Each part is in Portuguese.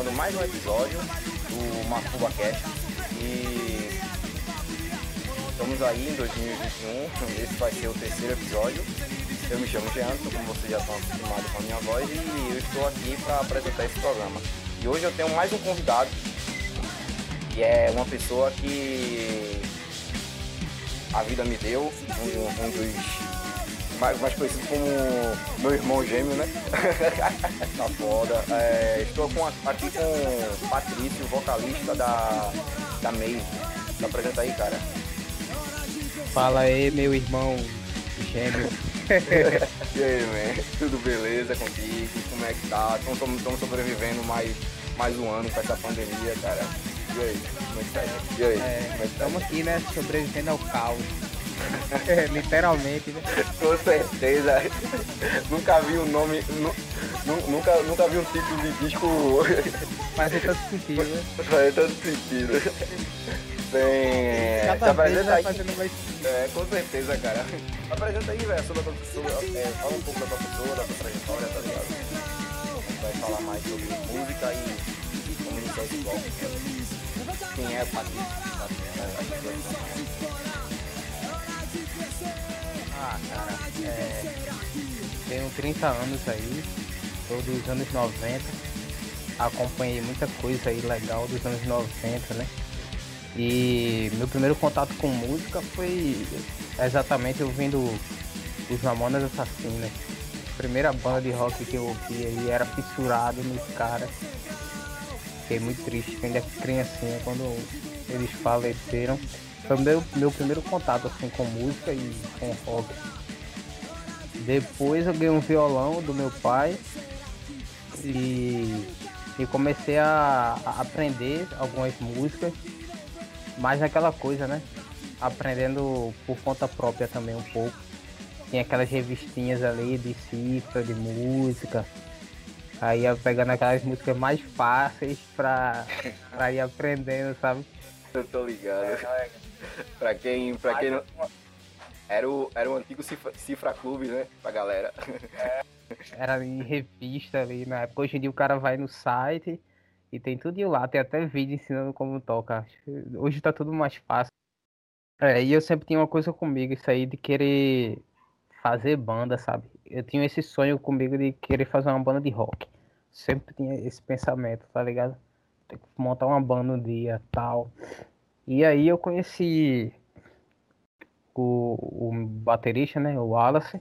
começando mais um episódio do Macuba Cast e estamos aí em 2021, esse vai ser o terceiro episódio. Eu me chamo Jeanto, como vocês já estão acostumados com a minha voz, e eu estou aqui para apresentar esse programa. E hoje eu tenho mais um convidado, que é uma pessoa que a vida me deu, um, um dos mais, mais conhecido como meu irmão gêmeo, né? tá foda. É, estou com, aqui com o Patrício, vocalista da, da Maze. Se apresenta aí, cara. Fala aí, meu irmão gêmeo. e aí, man? Tudo beleza contigo? Como é que tá? Estamos sobrevivendo mais, mais um ano com essa pandemia, cara. E aí? Como é que tá aí? E aí? É, estamos é tá aqui, né? Sobrevivendo ao caos. É, literalmente, né? Com certeza. nunca vi um nome. Nu, nunca, nunca vi um título de disco. Faz todo sentido, né? Faz todo sentido. Bem. Cada vai fazendo mais É, com certeza, cara. Apresenta aí, velho, sobre a tua pessoa. É, fala um pouco da tua pessoa, da tua trajetória, tá ligado? Vai falar mais sobre música e, e como iniciar esse bloco. Quem é o Patrício? Ah, cara, é, tenho 30 anos aí, sou dos anos 90, acompanhei muita coisa aí legal dos anos 90, né? E meu primeiro contato com música foi exatamente ouvindo os Mamonas Assassinas. Primeira banda de rock que eu ouvi aí era fissurado nos caras. Fiquei muito triste, ainda criancinha quando eles faleceram. Foi meu, meu primeiro contato assim com música e com rock. Depois eu ganhei um violão do meu pai e, e comecei a, a aprender algumas músicas, mais aquela coisa, né? Aprendendo por conta própria também um pouco. Tinha aquelas revistinhas ali de cifra, de música. Aí ia pegando aquelas músicas mais fáceis pra, pra ir aprendendo, sabe? Eu tô ligado. É, pra quem, pra quem não... Era o, era o antigo Cifra, Cifra Clube, né? Pra galera. É, era em revista ali na época. Hoje em dia o cara vai no site e tem tudo lá. Tem até vídeo ensinando como toca. Hoje tá tudo mais fácil. É, e eu sempre tinha uma coisa comigo, isso aí de querer fazer banda, sabe? Eu tinha esse sonho comigo de querer fazer uma banda de rock. Sempre tinha esse pensamento, tá ligado? Tem que montar uma banda um dia, tal. E aí eu conheci o, o baterista, né, o Wallace.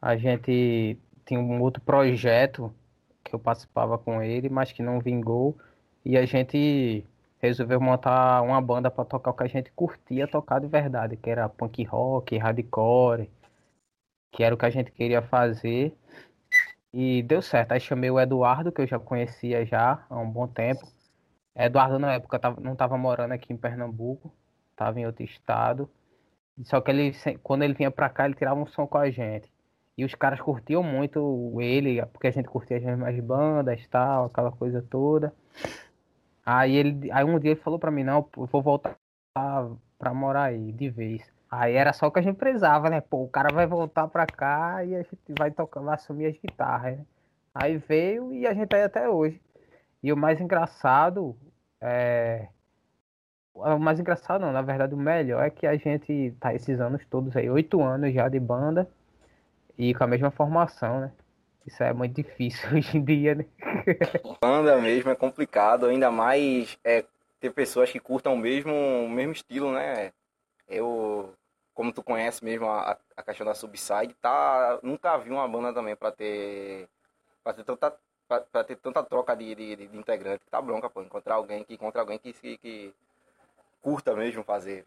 A gente tinha um outro projeto que eu participava com ele, mas que não vingou. E a gente resolveu montar uma banda para tocar o que a gente curtia tocar de verdade, que era punk rock, hardcore, que era o que a gente queria fazer. E deu certo. Aí chamei o Eduardo, que eu já conhecia já há um bom tempo. Eduardo na época não estava morando aqui em Pernambuco, estava em outro estado. Só que ele, quando ele vinha para cá, ele tirava um som com a gente. E os caras curtiam muito ele, porque a gente curtia as mesmas bandas, tal, aquela coisa toda. Aí ele, aí um dia ele falou para mim, não, eu vou voltar para morar aí de vez. Aí era só o que a gente precisava, né? Pô, o cara vai voltar para cá e a gente vai tocar, vai assumir as guitarras, né? Aí veio e a gente tá aí até hoje. E o mais engraçado é. O mais engraçado não, na verdade o melhor é que a gente tá esses anos todos aí, oito anos já de banda e com a mesma formação, né? Isso é muito difícil hoje em dia, né? Banda mesmo é complicado, ainda mais é, ter pessoas que curtam o mesmo, o mesmo estilo, né? Eu, como tu conhece mesmo a, a questão da Subside, tá, nunca vi uma banda também para ter, pra ter tanta pra, ter tanta troca de, de, de integrante, tá bronca, pô. Encontrar alguém que encontra alguém que, que, que curta mesmo fazer,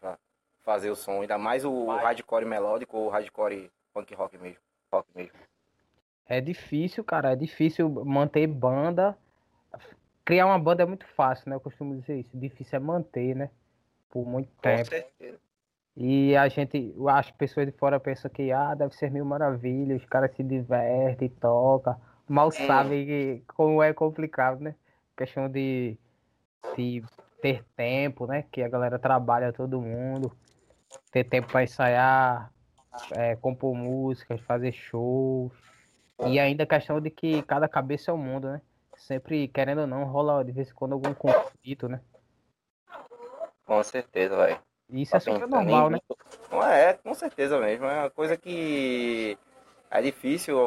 fazer o som. Ainda mais o hardcore melódico ou o hardcore punk rock mesmo. Rock mesmo. É difícil, cara. É difícil manter banda. Criar uma banda é muito fácil, né? Eu costumo dizer isso. Difícil é manter, né? Por muito tempo. Com certeza. E a gente, as pessoas de fora pensam que ah, deve ser mil maravilhas, os caras se divertem, tocam mal é. sabem como é complicado, né? Questão de, de ter tempo, né? Que a galera trabalha todo mundo, ter tempo para ensaiar, é, compor músicas, fazer shows. E ainda a questão de que cada cabeça é um mundo, né? sempre, querendo ou não, rola de vez em quando algum conflito, né? Com certeza, velho. Isso é super normal, né? É, com certeza mesmo. É uma coisa que é difícil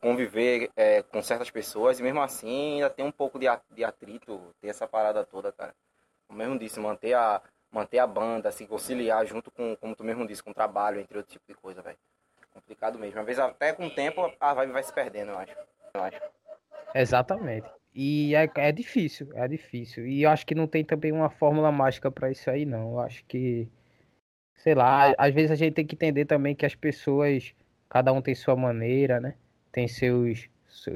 conviver é, com certas pessoas e mesmo assim ainda tem um pouco de, de atrito, ter essa parada toda, cara. Como mesmo disse, manter a, manter a banda, se conciliar junto com, como tu mesmo disse, com o trabalho, entre outro tipo de coisa, velho. Complicado mesmo. Às vezes até com o tempo a vibe vai se perdendo, eu acho. Eu acho. Exatamente. E é, é difícil, é difícil. E eu acho que não tem também uma fórmula mágica para isso aí, não. Eu acho que, sei lá, às vezes a gente tem que entender também que as pessoas, cada um tem sua maneira, né? Tem seus,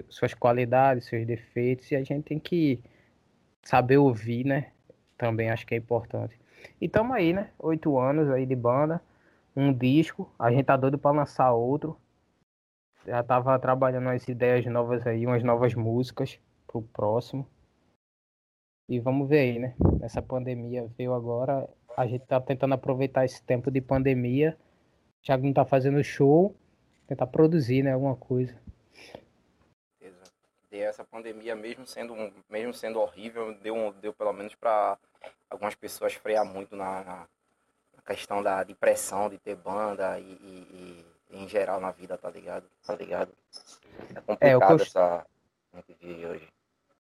suas qualidades, seus defeitos, e a gente tem que saber ouvir, né? Também acho que é importante. E aí, né? Oito anos aí de banda, um disco, a gente tá doido pra lançar outro. Já tava trabalhando umas ideias novas aí, umas novas músicas pro próximo. E vamos ver aí, né? Essa pandemia veio agora, a gente tá tentando aproveitar esse tempo de pandemia, já não tá fazendo show, tentar produzir, né, alguma coisa. E essa pandemia, mesmo sendo, mesmo sendo horrível, deu, deu pelo menos para algumas pessoas frear muito na, na, questão da depressão de ter banda e, e, e, em geral na vida, tá ligado? Tá ligado? É complicado é, essa de hoje.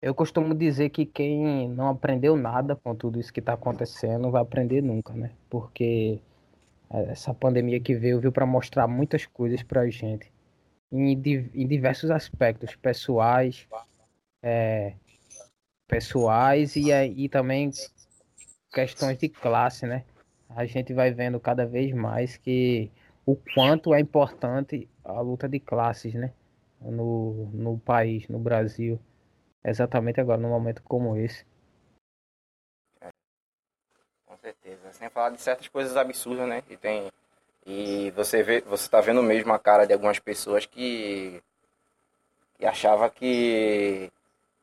Eu costumo dizer que quem não aprendeu nada com tudo isso que está acontecendo vai aprender nunca, né? Porque essa pandemia que veio veio para mostrar muitas coisas para a gente em, em, diversos aspectos pessoais, é, pessoais e, e também questões de classe, né? A gente vai vendo cada vez mais que o quanto é importante a luta de classes, né? No, no país, no Brasil exatamente agora, num momento como esse. É, com certeza. Sem falar de certas coisas absurdas, né? E tem. E você vê, você tá vendo mesmo a cara de algumas pessoas que, que achava que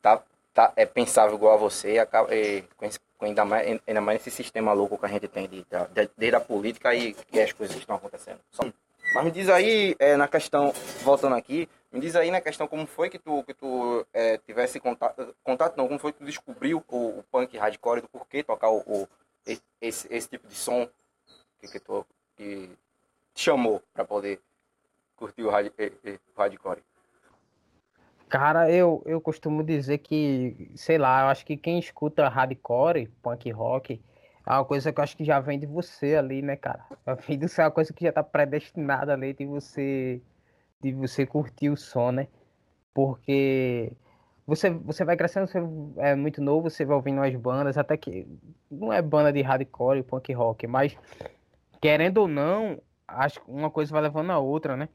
tá, tá, é pensável igual a você e acaba, e, ainda, mais, ainda mais esse sistema louco que a gente tem de, de, desde a política e, e as coisas que estão acontecendo. Só, mas me diz aí, é, na questão, voltando aqui, me diz aí na questão como foi que tu, que tu é, tivesse contato, contato não, como foi que tu descobriu o, o punk hardcore, do porquê tocar o, o esse, esse tipo de som que, que tu que te chamou para poder curtir o, o hardcore. Cara, eu, eu costumo dizer que, sei lá, eu acho que quem escuta hardcore, punk rock, é uma coisa que eu acho que já vem de você ali, né, cara? Vem de ser uma coisa que já tá predestinada ali de você de você curtir o som, né? Porque você, você vai crescendo, você é muito novo, você vai ouvindo umas bandas, até que não é banda de hardcore, punk rock, mas querendo ou não, acho que uma coisa vai levando a outra, né?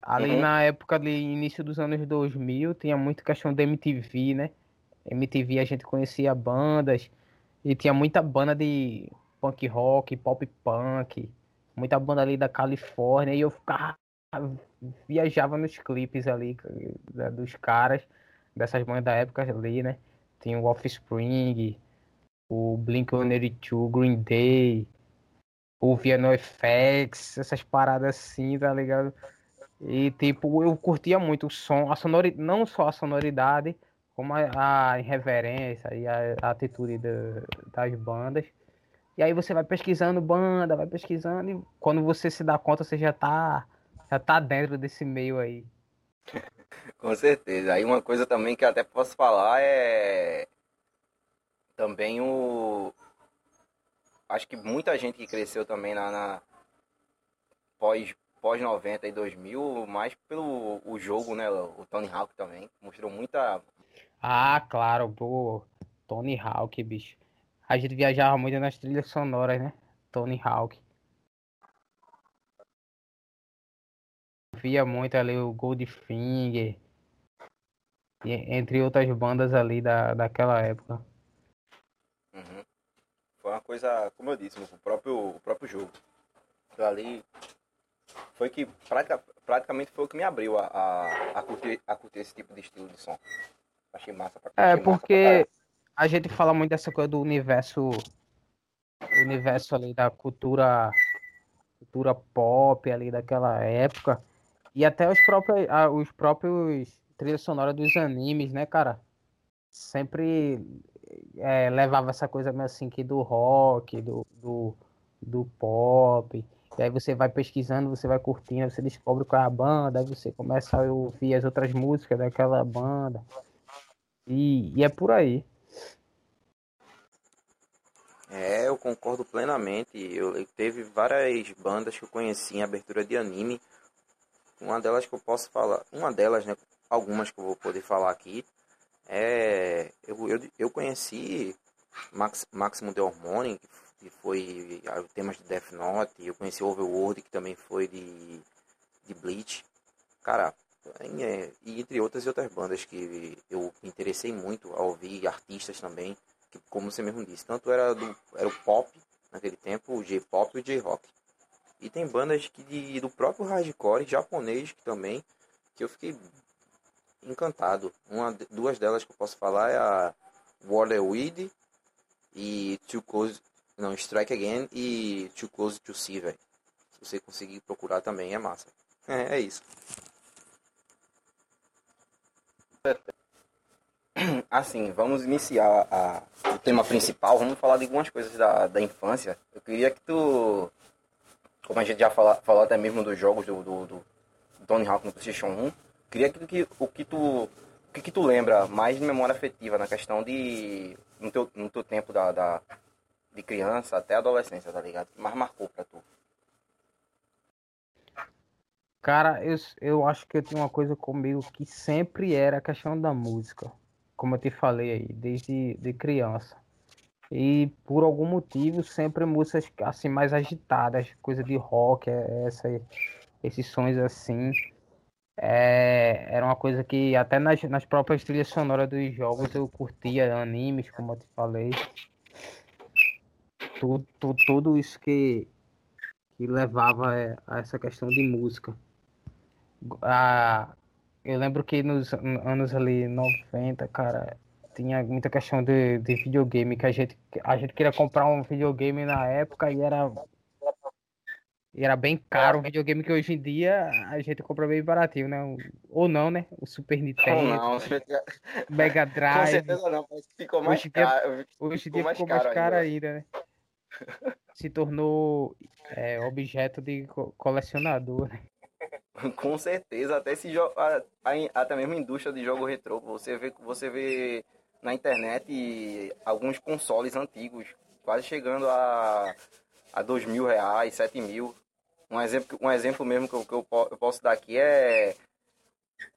Ali uhum. na época de início dos anos 2000, tinha muita questão da MTV, né? MTV a gente conhecia bandas, e tinha muita banda de punk rock, pop punk, muita banda ali da Califórnia, e eu ficava, viajava nos clipes ali dos caras, dessas bandas da época ali, né? Tinha o Offspring, o Blink-182, Green Day, o Viano FX, essas paradas assim, tá ligado? E tipo, eu curtia muito o som, a sonoridade, não só a sonoridade, como a, a irreverência e a, a atitude das bandas. E aí você vai pesquisando banda, vai pesquisando, e quando você se dá conta, você já tá, já tá dentro desse meio aí. Com certeza. Aí uma coisa também que até posso falar é também o. Acho que muita gente que cresceu também na, na pós, pós 90 e 2000, mais pelo o jogo, né? O Tony Hawk também mostrou muita, ah, claro, pô. Tony Hawk, bicho. A gente viajava muito nas trilhas sonoras, né? Tony Hawk. Via muito ali o Goldfinger. Entre outras bandas ali da, daquela época. Uhum. Foi uma coisa, como eu disse, o próprio, o próprio jogo. Ali foi que praticamente foi o que me abriu a, a, a, curtir, a curtir esse tipo de estilo de som. Achei massa pra É, porque a gente fala muito dessa coisa do universo. Universo ali da cultura. Cultura pop ali daquela época. E até os próprios, os próprios trilhas sonoras dos animes, né, cara? sempre é, levava essa coisa assim que do rock, do, do, do pop. E aí você vai pesquisando, você vai curtindo, você descobre qual é a banda, aí você começa a ouvir as outras músicas daquela banda. E, e é por aí. É, eu concordo plenamente. Eu, teve várias bandas que eu conheci em abertura de anime. Uma delas que eu posso falar, uma delas, né, algumas que eu vou poder falar aqui, é eu, eu, eu conheci Max, Máximo de Hormone, que foi temas de Death Note, eu conheci Overworld, que também foi de, de Bleach. Cara, é, e entre outras e outras bandas que eu me interessei muito a ouvir, artistas também, que como você mesmo disse, tanto era do era o pop naquele tempo, o J-pop e o J-rock. E tem bandas que de, do próprio hardcore japonês que também que eu fiquei encantado. Uma, duas delas que eu posso falar é a Weed e Too Close, não, Strike Again e Too Close to See, velho. Se você conseguir procurar também é massa. É, é isso. Assim, vamos iniciar a, o tema principal. Vamos falar de algumas coisas da, da infância. Eu queria que tu, como a gente já falou, falou até mesmo dos jogos do, do, do Tony Hawk no PlayStation 1, queria que, que o que tu o que, que tu lembra mais de memória afetiva na questão de no teu, no teu tempo da, da de criança até adolescência, tá ligado? Que mais marcou pra tu? Cara, eu, eu acho que eu tenho uma coisa comigo que sempre era a questão da música. Como eu te falei aí, desde de criança. E por algum motivo, sempre músicas assim mais agitadas, coisa de rock, é, essa, esses sons assim. É, era uma coisa que até nas, nas próprias trilhas sonoras dos jogos eu curtia animes, como eu te falei. Tudo, tudo, tudo isso que, que levava a essa questão de música a, eu lembro que nos anos ali 90, cara, tinha muita questão de, de videogame, que a gente, a gente queria comprar um videogame na época e era e era bem caro um videogame que hoje em dia a gente compra bem baratinho, né? Ou não, né? O Super Nintendo. Não, não. Mega Drive. Com certeza não, mas ficou mais hoje caro. Dia, hoje ficou, dia mais, ficou mais caro ainda, ainda né? Se tornou é, objeto de colecionador, né? Com certeza, até esse jogo, até mesmo a indústria de jogo retrô, você vê, você vê na internet alguns consoles antigos, quase chegando a, a dois mil reais, sete mil. Um exemplo, um exemplo mesmo que eu, que eu, eu posso dar aqui é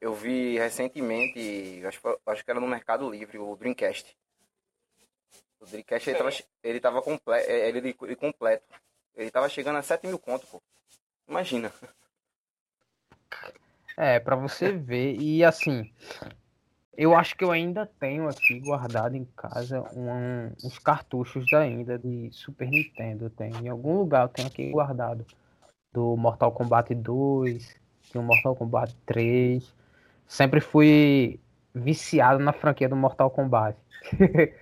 eu vi recentemente, acho, acho que era no Mercado Livre, o Dreamcast. O Dreamcast ele tava, ele tava completo, ele, ele completo. Ele tava chegando a 7 mil conto, pô. Imagina. É, para você ver. E assim, eu acho que eu ainda tenho aqui guardado em casa um, uns cartuchos ainda de Super Nintendo. Tem em algum lugar eu tenho aqui guardado do Mortal Kombat 2, do Mortal Kombat 3. Sempre fui viciado na franquia do Mortal Kombat.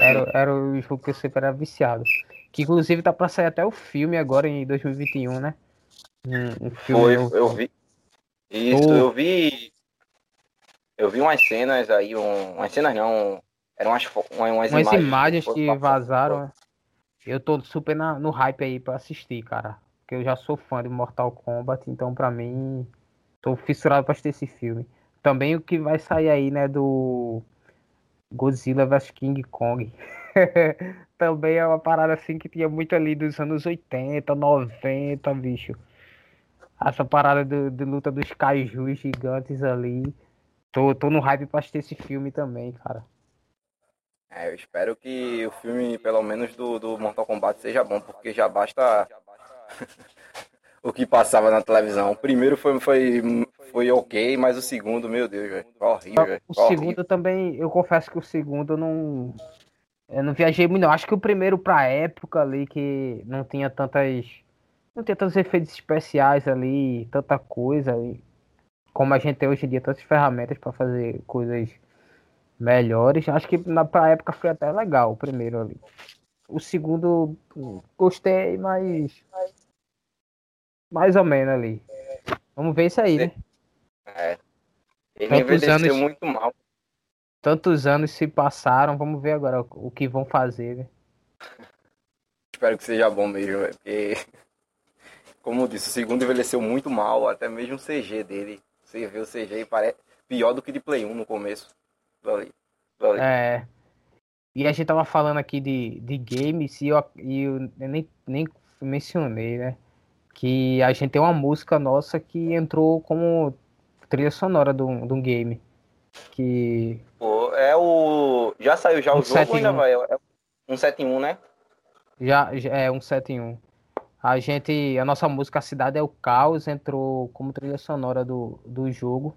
era, era o jogo que eu sempre era viciado. Que inclusive tá pra sair até o filme agora em 2021, né? Um, um filme Foi, eu vi. Isso, eu vi. Eu vi umas cenas aí, um, umas cenas não. Eram umas, umas, umas imagens, imagens que, vazaram. Né? Eu tô super na, no hype aí pra assistir, cara. Porque eu já sou fã de Mortal Kombat, então pra mim. Tô fissurado pra assistir esse filme. Também o que vai sair aí, né, do Godzilla vs King Kong. Também é uma parada assim que tinha muito ali dos anos 80, 90, bicho essa parada de, de luta dos kaijus gigantes ali. Tô, tô no hype pra assistir esse filme também, cara. É, eu espero que o filme, pelo menos do, do Mortal Kombat, seja bom, porque já basta o que passava na televisão. O primeiro foi, foi, foi ok, mas o segundo, meu Deus, velho. Horrível, velho. O segundo também, eu confesso que o segundo eu não. Eu não viajei muito, não. Acho que o primeiro pra época ali, que não tinha tantas não tem tantos efeitos especiais ali, tanta coisa. Como a gente tem hoje em dia tantas ferramentas para fazer coisas melhores. Acho que na pra época foi até legal o primeiro ali. O segundo gostei, mas mais ou menos ali. Vamos ver isso aí, né? É. Ele envelheceu anos... muito mal. tantos anos se passaram, vamos ver agora o, que vão fazer, né? Espero que seja bom mesmo, véio, porque, como eu disse, o segundo envelheceu muito mal, até mesmo o CG dele. Você vê o CG e parece pior do que de Play 1 no começo. Valeu. Valeu. É. E a gente tava falando aqui de, de games e eu, e eu nem, nem mencionei, né? Que a gente tem uma música nossa que entrou como trilha sonora de um, game. Que. Pô, é o. Já saiu já o jogo ainda vai? É um 7 em 1, né? Já, já é um 7 em 1. A gente. A nossa música A Cidade é o Caos entrou como trilha sonora do, do jogo.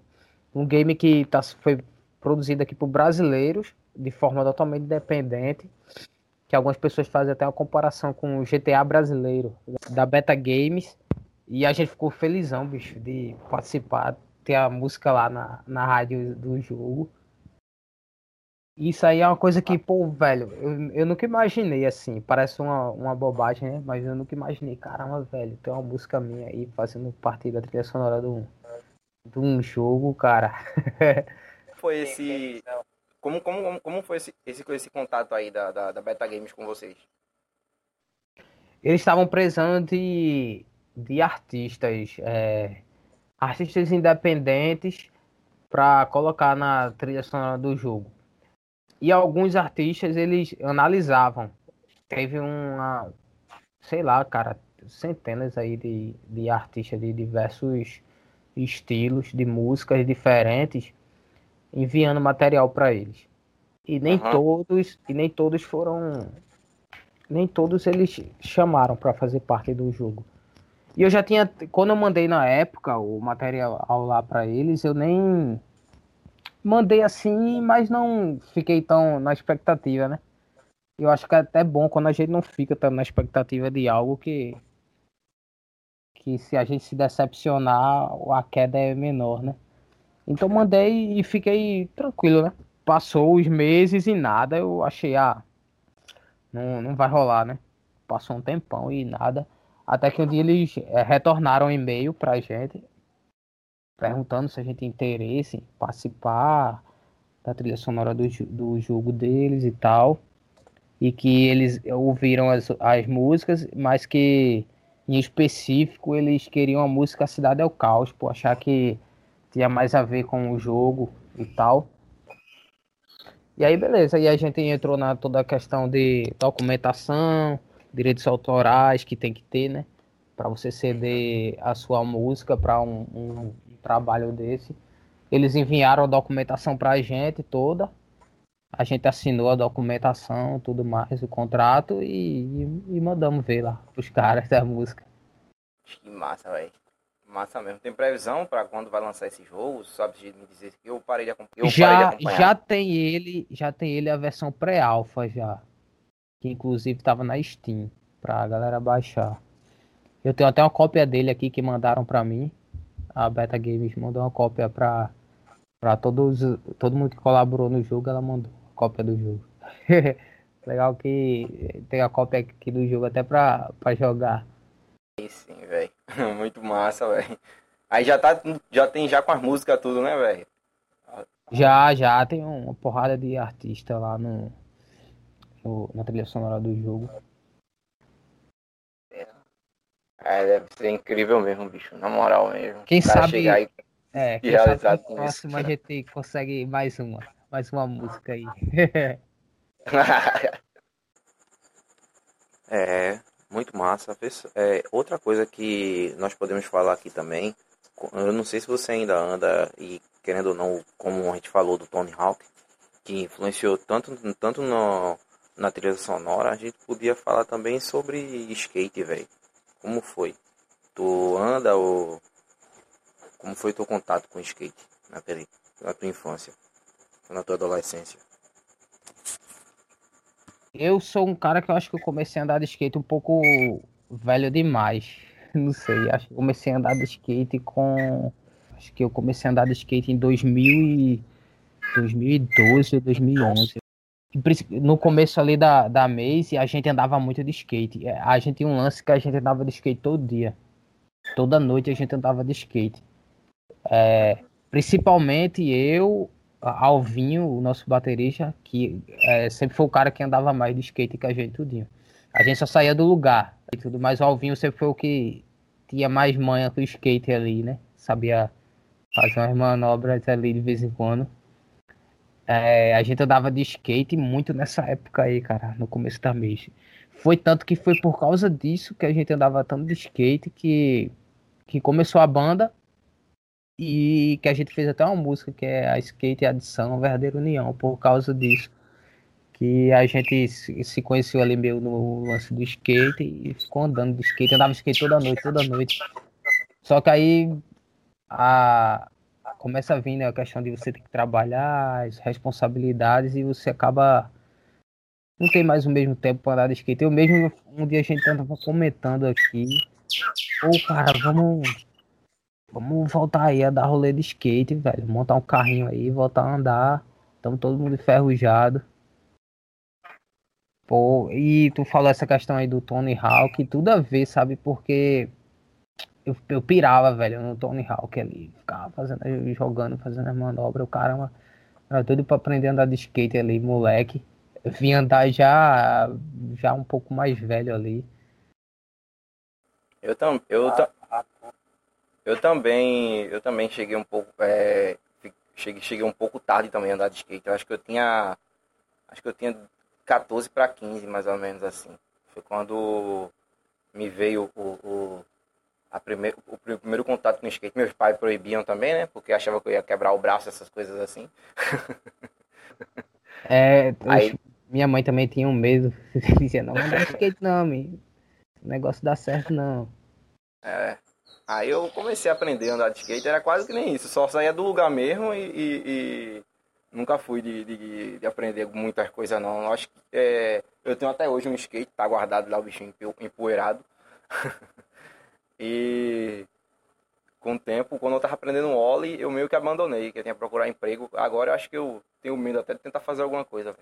Um game que tá, foi produzido aqui por brasileiros de forma totalmente independente, que algumas pessoas fazem até uma comparação com o GTA brasileiro da Beta Games, e a gente ficou felizão, bicho, de participar, ter a música lá na, na rádio do jogo. Isso aí é uma coisa que, pô, velho, eu, eu nunca imaginei assim. Parece uma, uma bobagem, né? Mas eu nunca imaginei, caramba, velho, tem uma música minha aí fazendo parte da trilha sonora de um, de um jogo, cara. Foi esse. Como, como, como foi esse, esse, esse contato aí da, da, da Beta Games com vocês? Eles estavam precisando de, de artistas, é, artistas independentes para colocar na trilha sonora do jogo. E alguns artistas eles analisavam. Teve uma, sei lá, cara, centenas aí de, de artistas de diversos estilos, de músicas diferentes enviando material para eles. E nem uhum. todos, e nem todos foram nem todos eles chamaram para fazer parte do jogo. E eu já tinha, quando eu mandei na época o material lá para eles, eu nem mandei assim, mas não fiquei tão na expectativa, né? Eu acho que é até bom quando a gente não fica tão na expectativa de algo que que se a gente se decepcionar, a queda é menor, né? Então mandei e fiquei tranquilo, né? Passou os meses e nada, eu achei, ah, não, não vai rolar, né? Passou um tempão e nada. Até que um dia eles é, retornaram um e-mail pra gente, perguntando se a gente tem interesse em participar da trilha sonora do, do jogo deles e tal. E que eles ouviram as, as músicas, mas que em específico eles queriam a música Cidade é o Caos, por achar que tinha mais a ver com o jogo e tal. E aí, beleza. E a gente entrou na toda a questão de documentação, direitos autorais que tem que ter, né? Para você ceder a sua música para um, um, trabalho desse. Eles enviaram a documentação para a gente toda. A gente assinou a documentação, tudo mais, o contrato e, e, e mandamos ver lá os caras da música. Que massa, velho. Massa mesmo. Tem previsão para quando vai lançar esse jogo? Sabe de me dizer que eu parei de, eu já, Já tem ele, já tem ele a versão pré-alpha já. Que inclusive estava na Steam pra galera baixar. Eu tenho até uma cópia dele aqui que mandaram para mim. A Beta Games mandou uma cópia pra, pra todos, todo mundo que colaborou no jogo, ela mandou a cópia do jogo. Legal que tem a cópia aqui do jogo até pra, pra jogar. Sim, velho. Muito massa, velho. Aí já tá, já tem já com as músicas tudo, né, velho? Já, já tem uma porrada de artista lá no, no, na trilha sonora do jogo. É, deve ser incrível mesmo, bicho. Na moral mesmo. Quem sabe. Chegar e, é, quem sabe com próximo a gente consegue mais uma. Mais uma música aí. é, muito massa. É, outra coisa que nós podemos falar aqui também, eu não sei se você ainda anda e querendo ou não, como a gente falou do Tony Hawk, que influenciou tanto, tanto no, na trilha sonora, a gente podia falar também sobre skate, velho. Como foi? Tu anda ou como foi teu contato com skate na, na tua infância, na tua adolescência? Eu sou um cara que eu acho que eu comecei a andar de skate um pouco velho demais. Não sei, acho que comecei a andar de skate com. Acho que eu comecei a andar de skate em 2000 e... 2012 ou 2011. No começo ali da, da Maze, a gente andava muito de skate. É, a gente tinha um lance que a gente andava de skate todo dia. Toda noite a gente andava de skate. É, principalmente eu, Alvinho, o nosso baterista, que é, sempre foi o cara que andava mais de skate que a gente tudinho. A gente só saía do lugar e tudo, mas o Alvinho sempre foi o que tinha mais manha com o skate ali, né? Sabia fazer umas manobras ali de vez em quando. É, a gente andava de skate muito nessa época aí, cara, no começo da mês. Foi tanto que foi por causa disso que a gente andava tanto de skate que, que começou a banda e que a gente fez até uma música que é a Skate Adição Verdadeira União, por causa disso. Que a gente se conheceu ali meio no lance do skate e ficou andando de skate, andava de skate toda noite, toda noite. Só que aí a, começa a vir né, a questão de você ter que trabalhar, as responsabilidades e você acaba não tem mais o mesmo tempo para andar de skate. Eu mesmo um dia a gente estava comentando aqui, pô, cara, vamos Vamos voltar aí a dar rolê de skate, velho. Montar um carrinho aí, voltar a andar. Estamos todo mundo enferrujado. Pô, e tu falou essa questão aí do Tony Hawk, tudo a ver, sabe? Porque eu, eu pirava, velho, no Tony Hawk ali. Ficava fazendo, jogando, fazendo as manobras. O caramba, era tudo pra aprender a andar de skate ali, moleque. Eu vim andar já, já um pouco mais velho ali. Eu, tam, eu, eu também, eu também cheguei um pouco, é, cheguei, cheguei um pouco tarde também a andar de skate. Eu acho que eu tinha, acho que eu tinha 14 para 15 mais ou menos assim. Foi quando me veio o, o, primeir, o primeiro contato com o skate. Meus pais proibiam também, né? Porque achavam que eu ia quebrar o braço, essas coisas assim. É, Aí, minha mãe também tinha um medo. Dizia, não, não skate não, me. O negócio dá certo não. É. Aí eu comecei a aprender a andar de skate, era quase que nem isso, só saía do lugar mesmo e, e, e nunca fui de, de, de, aprender muitas coisas não. Eu acho que é, eu tenho até hoje um skate, tá guardado lá o bichinho empoeirado. e com o tempo, quando eu tava aprendendo Oli, eu meio que abandonei, que eu tinha que procurar emprego. Agora eu acho que eu tenho medo até de tentar fazer alguma coisa,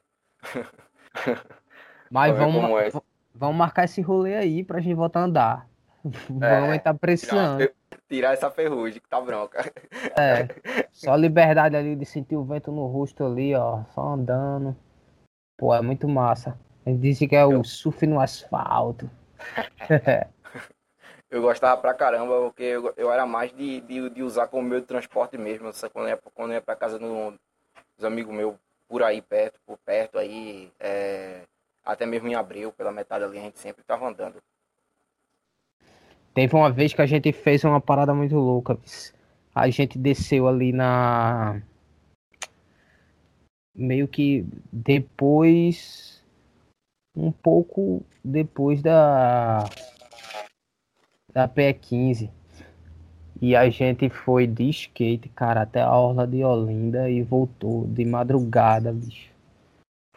Mas vamos, é. vamos marcar esse rolê aí pra gente voltar a andar. Vamos é, tá precisando. Tirar, essa ferrugem que tá bronca. É. Só liberdade ali de sentir o vento no rosto ali, ó. Só andando. Pô, é muito massa. Ele disse que é o surf no asfalto. eu gostava pra caramba, porque eu, eu era mais de, de, de, usar como meio de transporte mesmo. Quando eu ia, quando eu ia pra casa do, dos amigos meus por aí perto, por perto aí, é, até mesmo em abril, pela metade ali, a gente sempre tava andando. Teve uma vez que a gente fez uma parada muito louca. A gente desceu ali na. Meio que depois. Um pouco depois da. Da PE15. E a gente foi de skate, cara, até a Orla de Olinda e voltou de madrugada, bicho.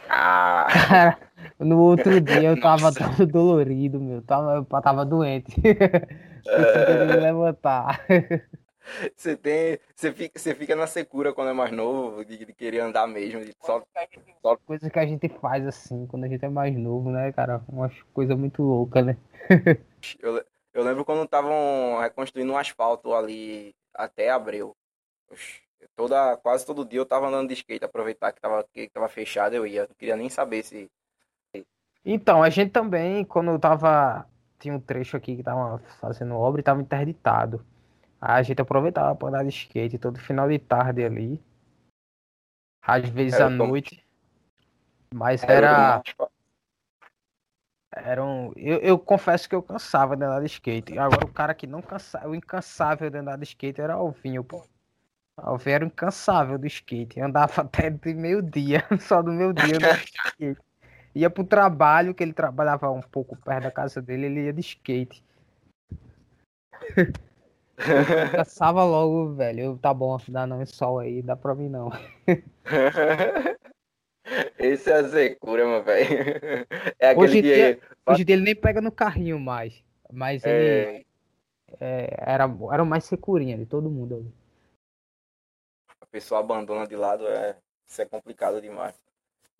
Ah. Cara, no outro dia eu tava todo dolorido, meu. Tava, eu tava doente. eu me levantar. Você tem. Você fica, você fica na secura quando é mais novo, de, de querer andar mesmo. De só, só... Coisa que a gente faz assim, quando a gente é mais novo, né, cara? Uma coisa muito louca, né? eu, eu lembro quando estavam reconstruindo um asfalto ali até abril. Toda, quase todo dia eu tava andando de skate, aproveitar que tava, que tava fechado, eu ia. Não queria nem saber se. Então, a gente também, quando eu tava. Tinha um trecho aqui que tava fazendo obra e tava interditado. Aí a gente aproveitava pra andar de skate todo final de tarde ali. Às vezes à noite. Mas era. Era um... eu, eu confesso que eu cansava de andar de skate. Agora o cara que não cansava, o incansável de andar de skate era o Vinho, pô. Alves era incansável do skate. Andava até de meio-dia, só do meio-dia skate. Ia pro trabalho, que ele trabalhava um pouco perto da casa dele, ele ia de skate. Cansava logo, velho. Eu, tá bom, dá não, é sol aí, dá pra mim não. Esse é a secura, meu velho. É aquele hoje, que... dia, hoje ele nem pega no carrinho mais. Mas é... ele é, era, era mais securinha de todo mundo ali pessoa abandona de lado, é, isso é complicado demais.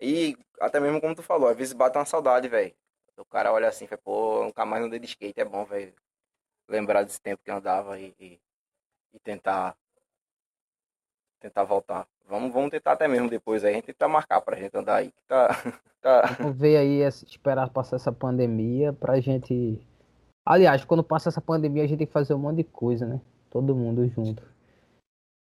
E até mesmo como tu falou, às vezes bate uma saudade, velho. O cara olha assim, fala, pô, nunca mais andei de skate, é bom, velho. Lembrar desse tempo que andava e, e, e, tentar tentar voltar. Vamos, vamos tentar até mesmo depois aí, a gente tentar marcar pra gente andar aí. Tá, tá... Vamos ver aí, esperar passar essa pandemia pra gente. Aliás, quando passa essa pandemia, a gente tem que fazer um monte de coisa, né? Todo mundo junto.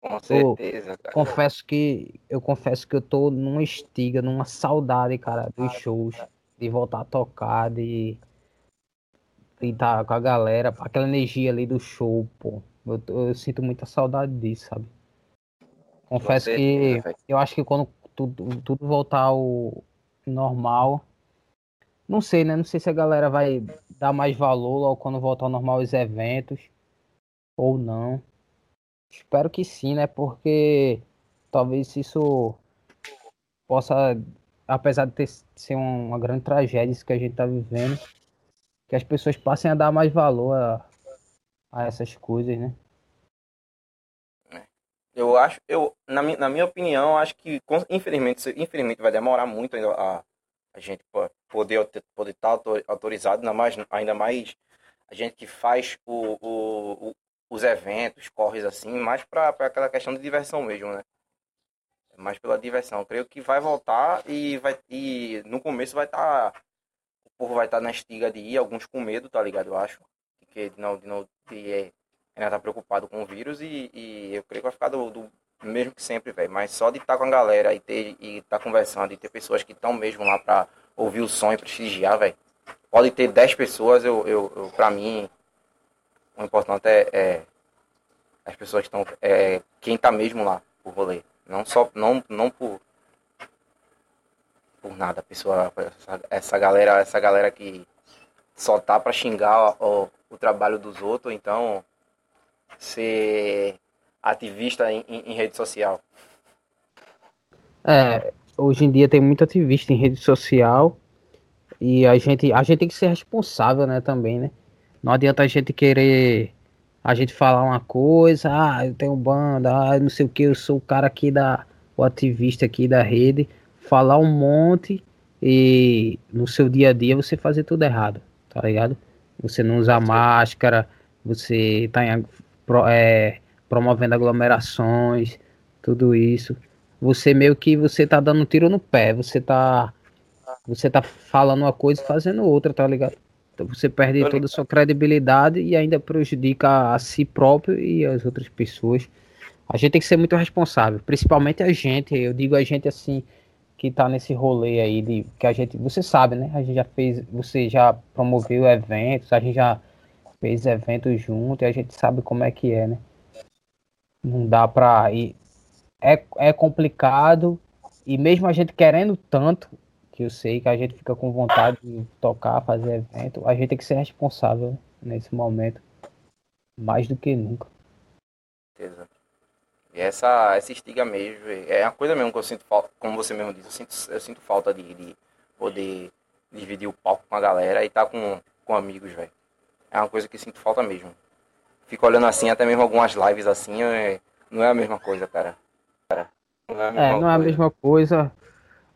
Com certeza, cara. Confesso que eu confesso que eu tô numa estiga, numa saudade, cara, dos shows, de voltar a tocar, de de estar com a galera, aquela energia ali do show, pô. Eu, eu sinto muita saudade disso, sabe? Confesso que eu acho que quando tudo, tudo voltar ao normal, não sei, né? Não sei se a galera vai dar mais valor ou quando voltar ao normal os eventos ou não. Espero que sim, né? Porque talvez isso possa, apesar de ter, ser uma grande tragédia isso que a gente tá vivendo, que as pessoas passem a dar mais valor a, a essas coisas, né? Eu acho, eu, na, minha, na minha opinião, acho que infelizmente, infelizmente vai demorar muito ainda a, a gente poder poder estar tá autorizado, ainda mais, ainda mais a gente que faz o, o, o os eventos, corres assim, mais para aquela questão de diversão mesmo, né? É mais pela diversão. Eu creio que vai voltar e vai e no começo vai estar tá, o povo vai estar tá na estiga de ir, alguns com medo, tá ligado? Eu acho que não de não de, ainda tá preocupado com o vírus e, e eu creio que vai ficar do, do mesmo que sempre, velho. Mas só de estar tá com a galera e ter e tá conversando e ter pessoas que estão mesmo lá para ouvir o som e prestigiar, velho. Pode ter 10 pessoas, eu, eu, eu para mim o importante é, é as pessoas que estão. É, quem está mesmo lá, o rolê. Não só. Não, não por. Por nada, pessoa. Essa, essa galera, essa galera que só tá para xingar o, o trabalho dos outros, então ser ativista em, em, em, rede social. É, hoje em dia tem muito ativista em rede social e a gente, a gente tem que ser responsável, né, também, né? Não adianta a gente querer a gente falar uma coisa, ah, eu tenho banda, ah, não sei o que, eu sou o cara aqui da, o ativista aqui da rede, falar um monte e no seu dia a dia você fazer tudo errado, tá ligado? Você não usar máscara, você tá em, é, promovendo aglomerações, tudo isso. Você meio que você tá dando um tiro no pé, você tá você tá falando uma coisa e fazendo outra, tá ligado? Então você perde toda a sua credibilidade e ainda prejudica a si próprio e as outras pessoas. A gente tem que ser muito responsável, principalmente a gente, eu digo a gente assim, que tá nesse rolê aí de que a gente, você sabe, né? A gente já fez, você já promoveu eventos, a gente já fez eventos junto e a gente sabe como é que é, né? Não dá pra ir. É, é complicado e mesmo a gente querendo tanto, que eu sei que a gente fica com vontade de tocar, fazer evento, a gente tem que ser responsável nesse momento, mais do que nunca. Certeza. E essa, essa estiga mesmo, é uma coisa mesmo que eu sinto falta, como você mesmo disse, eu sinto, eu sinto falta de, de poder dividir o palco com a galera e estar tá com, com amigos, velho. É uma coisa que sinto falta mesmo. Fico olhando assim, até mesmo algumas lives assim, é, não é a mesma coisa, cara. cara não é a mesma, é, não é a mesma coisa.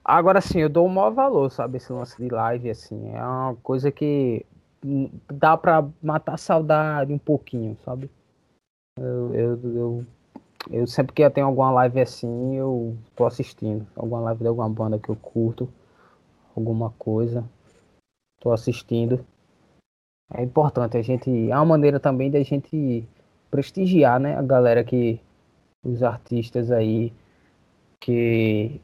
Agora sim, eu dou o maior valor, sabe, esse lance de live, assim, é uma coisa que dá pra matar a saudade um pouquinho, sabe? Eu, eu, eu, eu sempre que eu tenho alguma live assim, eu tô assistindo. Alguma live de alguma banda que eu curto, alguma coisa, tô assistindo. É importante, a gente. É uma maneira também da gente prestigiar, né? A galera que. Os artistas aí que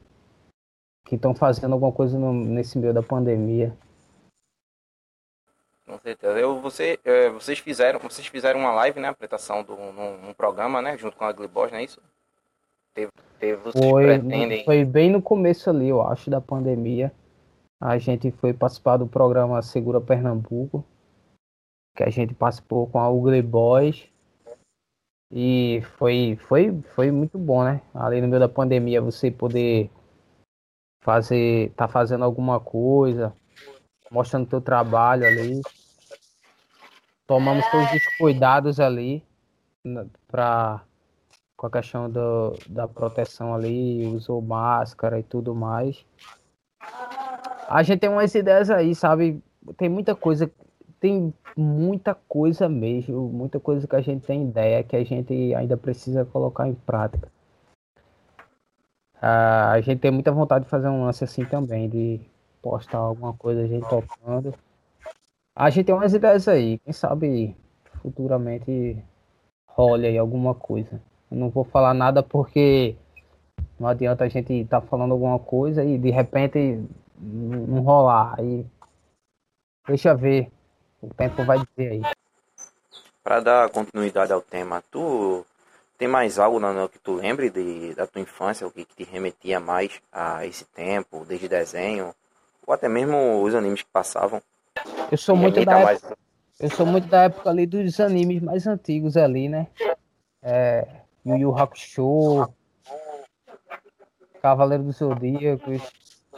que estão fazendo alguma coisa no, nesse meio da pandemia. Com certeza. Eu, você, é, vocês fizeram, vocês fizeram uma live, né, apresentação do num, num programa, né, junto com a Ugly Boss, não é isso? Teve, teve, vocês foi, pretendem... foi bem no começo ali, eu acho, da pandemia. A gente foi participar do programa Segura Pernambuco, que a gente participou com a Ugly Boys. E foi, foi, foi muito bom, né? Ali no meio da pandemia, você poder fazer, tá fazendo alguma coisa, mostrando teu trabalho ali. Tomamos todos os cuidados ali para com a questão do, da proteção ali, usou máscara e tudo mais. A gente tem umas ideias aí, sabe? Tem muita coisa, tem muita coisa mesmo, muita coisa que a gente tem ideia que a gente ainda precisa colocar em prática. Uh, a gente tem muita vontade de fazer um lance assim também, de postar alguma coisa a gente tocando. A gente tem umas ideias aí, quem sabe futuramente role aí alguma coisa. Eu não vou falar nada porque não adianta a gente estar tá falando alguma coisa e de repente não rolar. Aí deixa ver. O tempo vai dizer aí. Para dar continuidade ao tema, tu tem mais algo que tu lembre de, da tua infância, o que, que te remetia mais a esse tempo, desde desenho, ou até mesmo os animes que passavam? Eu sou muito da mais... época, eu sou muito da época ali dos animes mais antigos ali, né? É, Yu Yu Hakusho, Cavaleiro do Zodíaco,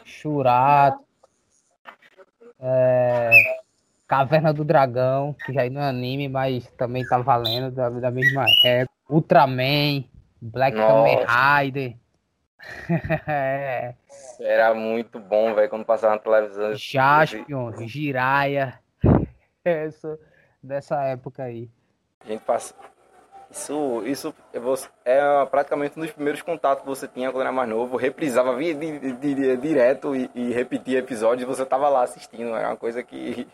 Churato, é, Caverna do Dragão, que já não é anime, mas também tá valendo da, da mesma época. Ultraman, Black Kamen Rider. é. Era muito bom, velho, quando passava na televisão. Jaspion, Jiraya. Essa, dessa época aí. A gente passa. Isso, isso é praticamente um dos primeiros contatos que você tinha quando era mais novo. Reprisava via di, di, di, direto e, e, repetia episódios e você tava lá assistindo. Era uma coisa que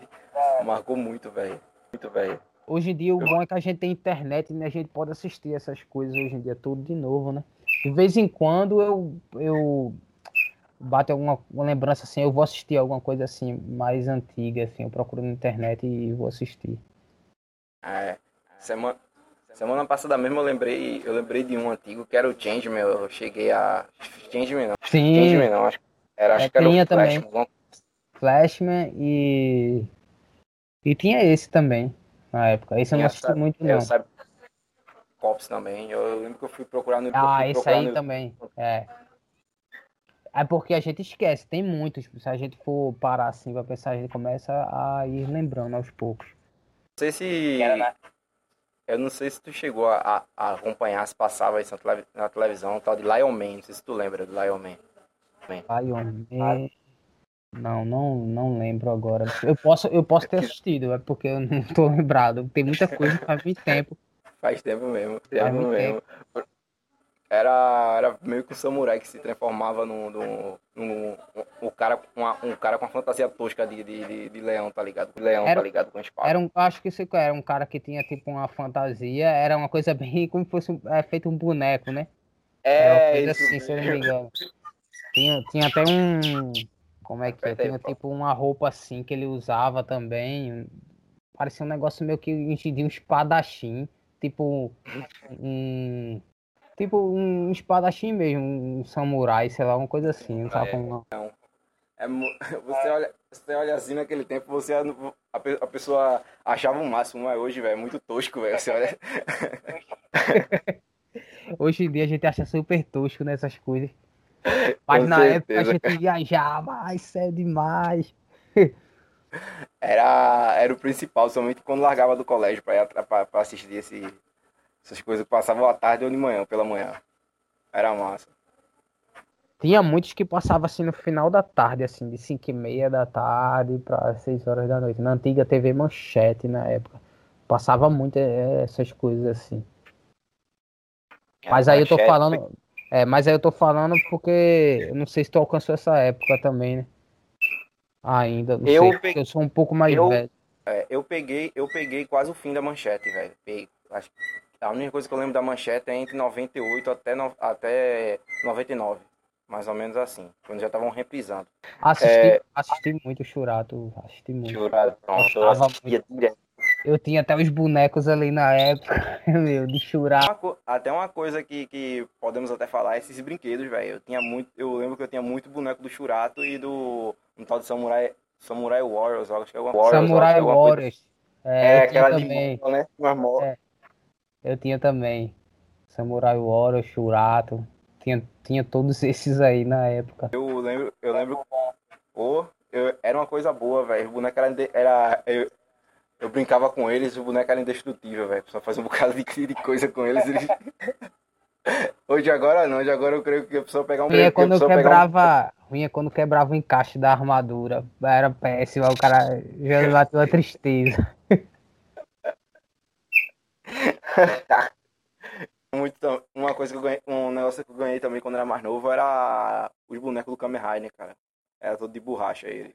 marcou muito, velho. Muito, velho. Hoje em dia o bom é que a gente tem internet e né? a gente pode assistir essas coisas hoje em dia tudo de novo, né? De vez em quando eu, eu bato alguma lembrança assim, eu vou assistir alguma coisa assim mais antiga, assim, eu procuro na internet e vou assistir. É, semana, semana passada mesmo eu lembrei, eu lembrei de um antigo que era o Changeman, eu cheguei a. Changeman não. Sim. Changeman não, acho, era, acho é, que era o Flashman. Também. Flashman e. E tinha esse também, na época. Esse eu não assisti muito, não. Sabe, Cops também. Eu lembro que eu fui procurar no Ah, esse aí no... também. É. É porque a gente esquece, tem muitos. Se a gente for parar assim pra pensar, a gente começa a ir lembrando aos poucos. Não sei se. Eu não sei se tu chegou a, a acompanhar se passava isso na, televisão, tal de Lion Man. Não sei se tu lembra do Lion Man. Lion Man. Não, não, não lembro agora. Eu posso, eu posso ter assistido, é porque eu não tô lembrado. Tem muita coisa faz muito tempo. Faz tempo mesmo, tempo mesmo. Tempo. Era, era meio que um samurai que se transformava num, num, num um, cara, uma, um cara com uma fantasia tosca de, de, de, de leão, tá ligado? Leão, era, tá ligado? Com espada. Era um, acho que isso era um cara que tinha tipo uma fantasia, era uma coisa bem como se fosse é, feito um boneco, né? É, isso assim, se eu não me engano. Tinha, tinha até um. Como é que é? Tinha tipo uma roupa assim que ele usava também. Parecia um negócio meio que de um espadachim. Tipo um, tipo um espadachim mesmo, um samurai, sei lá, uma coisa assim, não sabe é, como não. É, você, olha, você olha assim naquele tempo, você a, a pessoa achava o máximo, mas hoje, velho, é muito tosco, velho. Você olha. hoje em dia a gente acha super tosco nessas coisas. Mas Com na certeza. época a gente viajava, isso é demais. Era, era o principal, somente quando largava do colégio para assistir esse, essas coisas que passavam à tarde ou de manhã, pela manhã. Era massa. Tinha muitos que passavam assim no final da tarde, assim, de 5 e meia da tarde para 6 horas da noite. Na antiga TV Manchete, na época. Passava muito é, essas coisas assim. Mas aí eu tô falando. É, mas aí eu tô falando porque eu não sei se tu alcançou essa época também, né? Ainda. Não eu, sei, peguei, eu sou um pouco mais eu, velho. É, eu peguei, eu peguei quase o fim da manchete, velho. Peguei, acho, a única coisa que eu lembro da manchete é entre 98 até, no, até 99. Mais ou menos assim. Quando já estavam reprisando. Assisti, é... assisti muito Churato. Assisti muito. Churato, pronto. Eu, eu, eu tinha até os bonecos ali na época, meu, de Churato. Até uma coisa que, que podemos até falar, esses brinquedos, velho. Eu tinha muito. Eu lembro que eu tinha muito boneco do Churato e do. Um tal de Samurai. Samurai Warriors, acho que é alguma Warriors, Samurai Warriors. É, é aquela também. de né? Uma é. Eu tinha também. Samurai Warrior, Shurato. Tinha, tinha todos esses aí na época. Eu lembro, eu lembro. Oh, eu, era uma coisa boa, velho. O boneco era. era eu, eu brincava com eles, o boneco era indestrutível, velho. Só fazia um bocado de, coisa com eles. eles... Hoje agora não, hoje agora eu creio que a pessoa pegar um Ruim é quando quebrava. Um... Ruim é quando quebrava o encaixe da armadura. Era péssimo, o cara já bateu a tristeza. Muito, uma coisa que eu ganhei, um negócio que eu ganhei também quando era mais novo era os bonecos do Kamen Rider, cara. Era todo de borracha ele.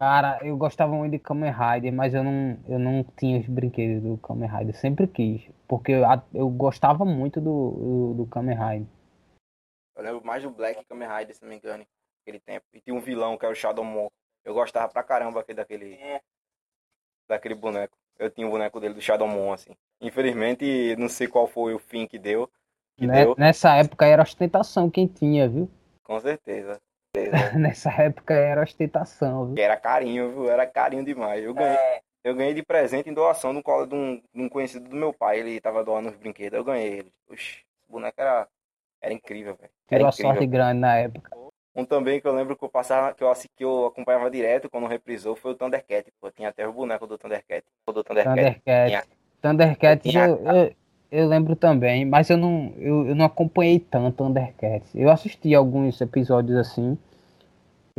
Cara, eu gostava muito de Kamen Rider, mas eu não, eu não tinha os brinquedos do Kamen Rider. Sempre quis. Porque eu, eu gostava muito do, do, do Kamen Rider. Eu lembro mais do Black Kamen Rider, se não me engano, naquele tempo. E tinha um vilão que era o Shadow Mon. Eu gostava pra caramba daquele, daquele boneco. Eu tinha o um boneco dele do Shadow Mon, assim. Infelizmente, não sei qual foi o fim que deu. Que né? deu. Nessa época era ostentação quem tinha, viu? Com certeza. Nessa época era ostentação, viu? Era carinho, viu? Era carinho demais. Eu ganhei, é. eu ganhei de presente em doação de um, de um, de um conhecido do meu pai. Ele tava doando os brinquedos. Eu ganhei ele. Oxi, o boneco era, era incrível, velho. Tirou a sorte grande na época. Um também que eu lembro que eu passava, que eu, que eu acompanhava direto quando reprisou foi o Thundercat. Pô, tinha até o boneco do Thundercat. Do Thundercat. Thundercat. Tinha, Thundercat tinha, eu, eu, lembro também, mas eu não, eu, eu não acompanhei tanto Thundercat. Eu assisti alguns episódios assim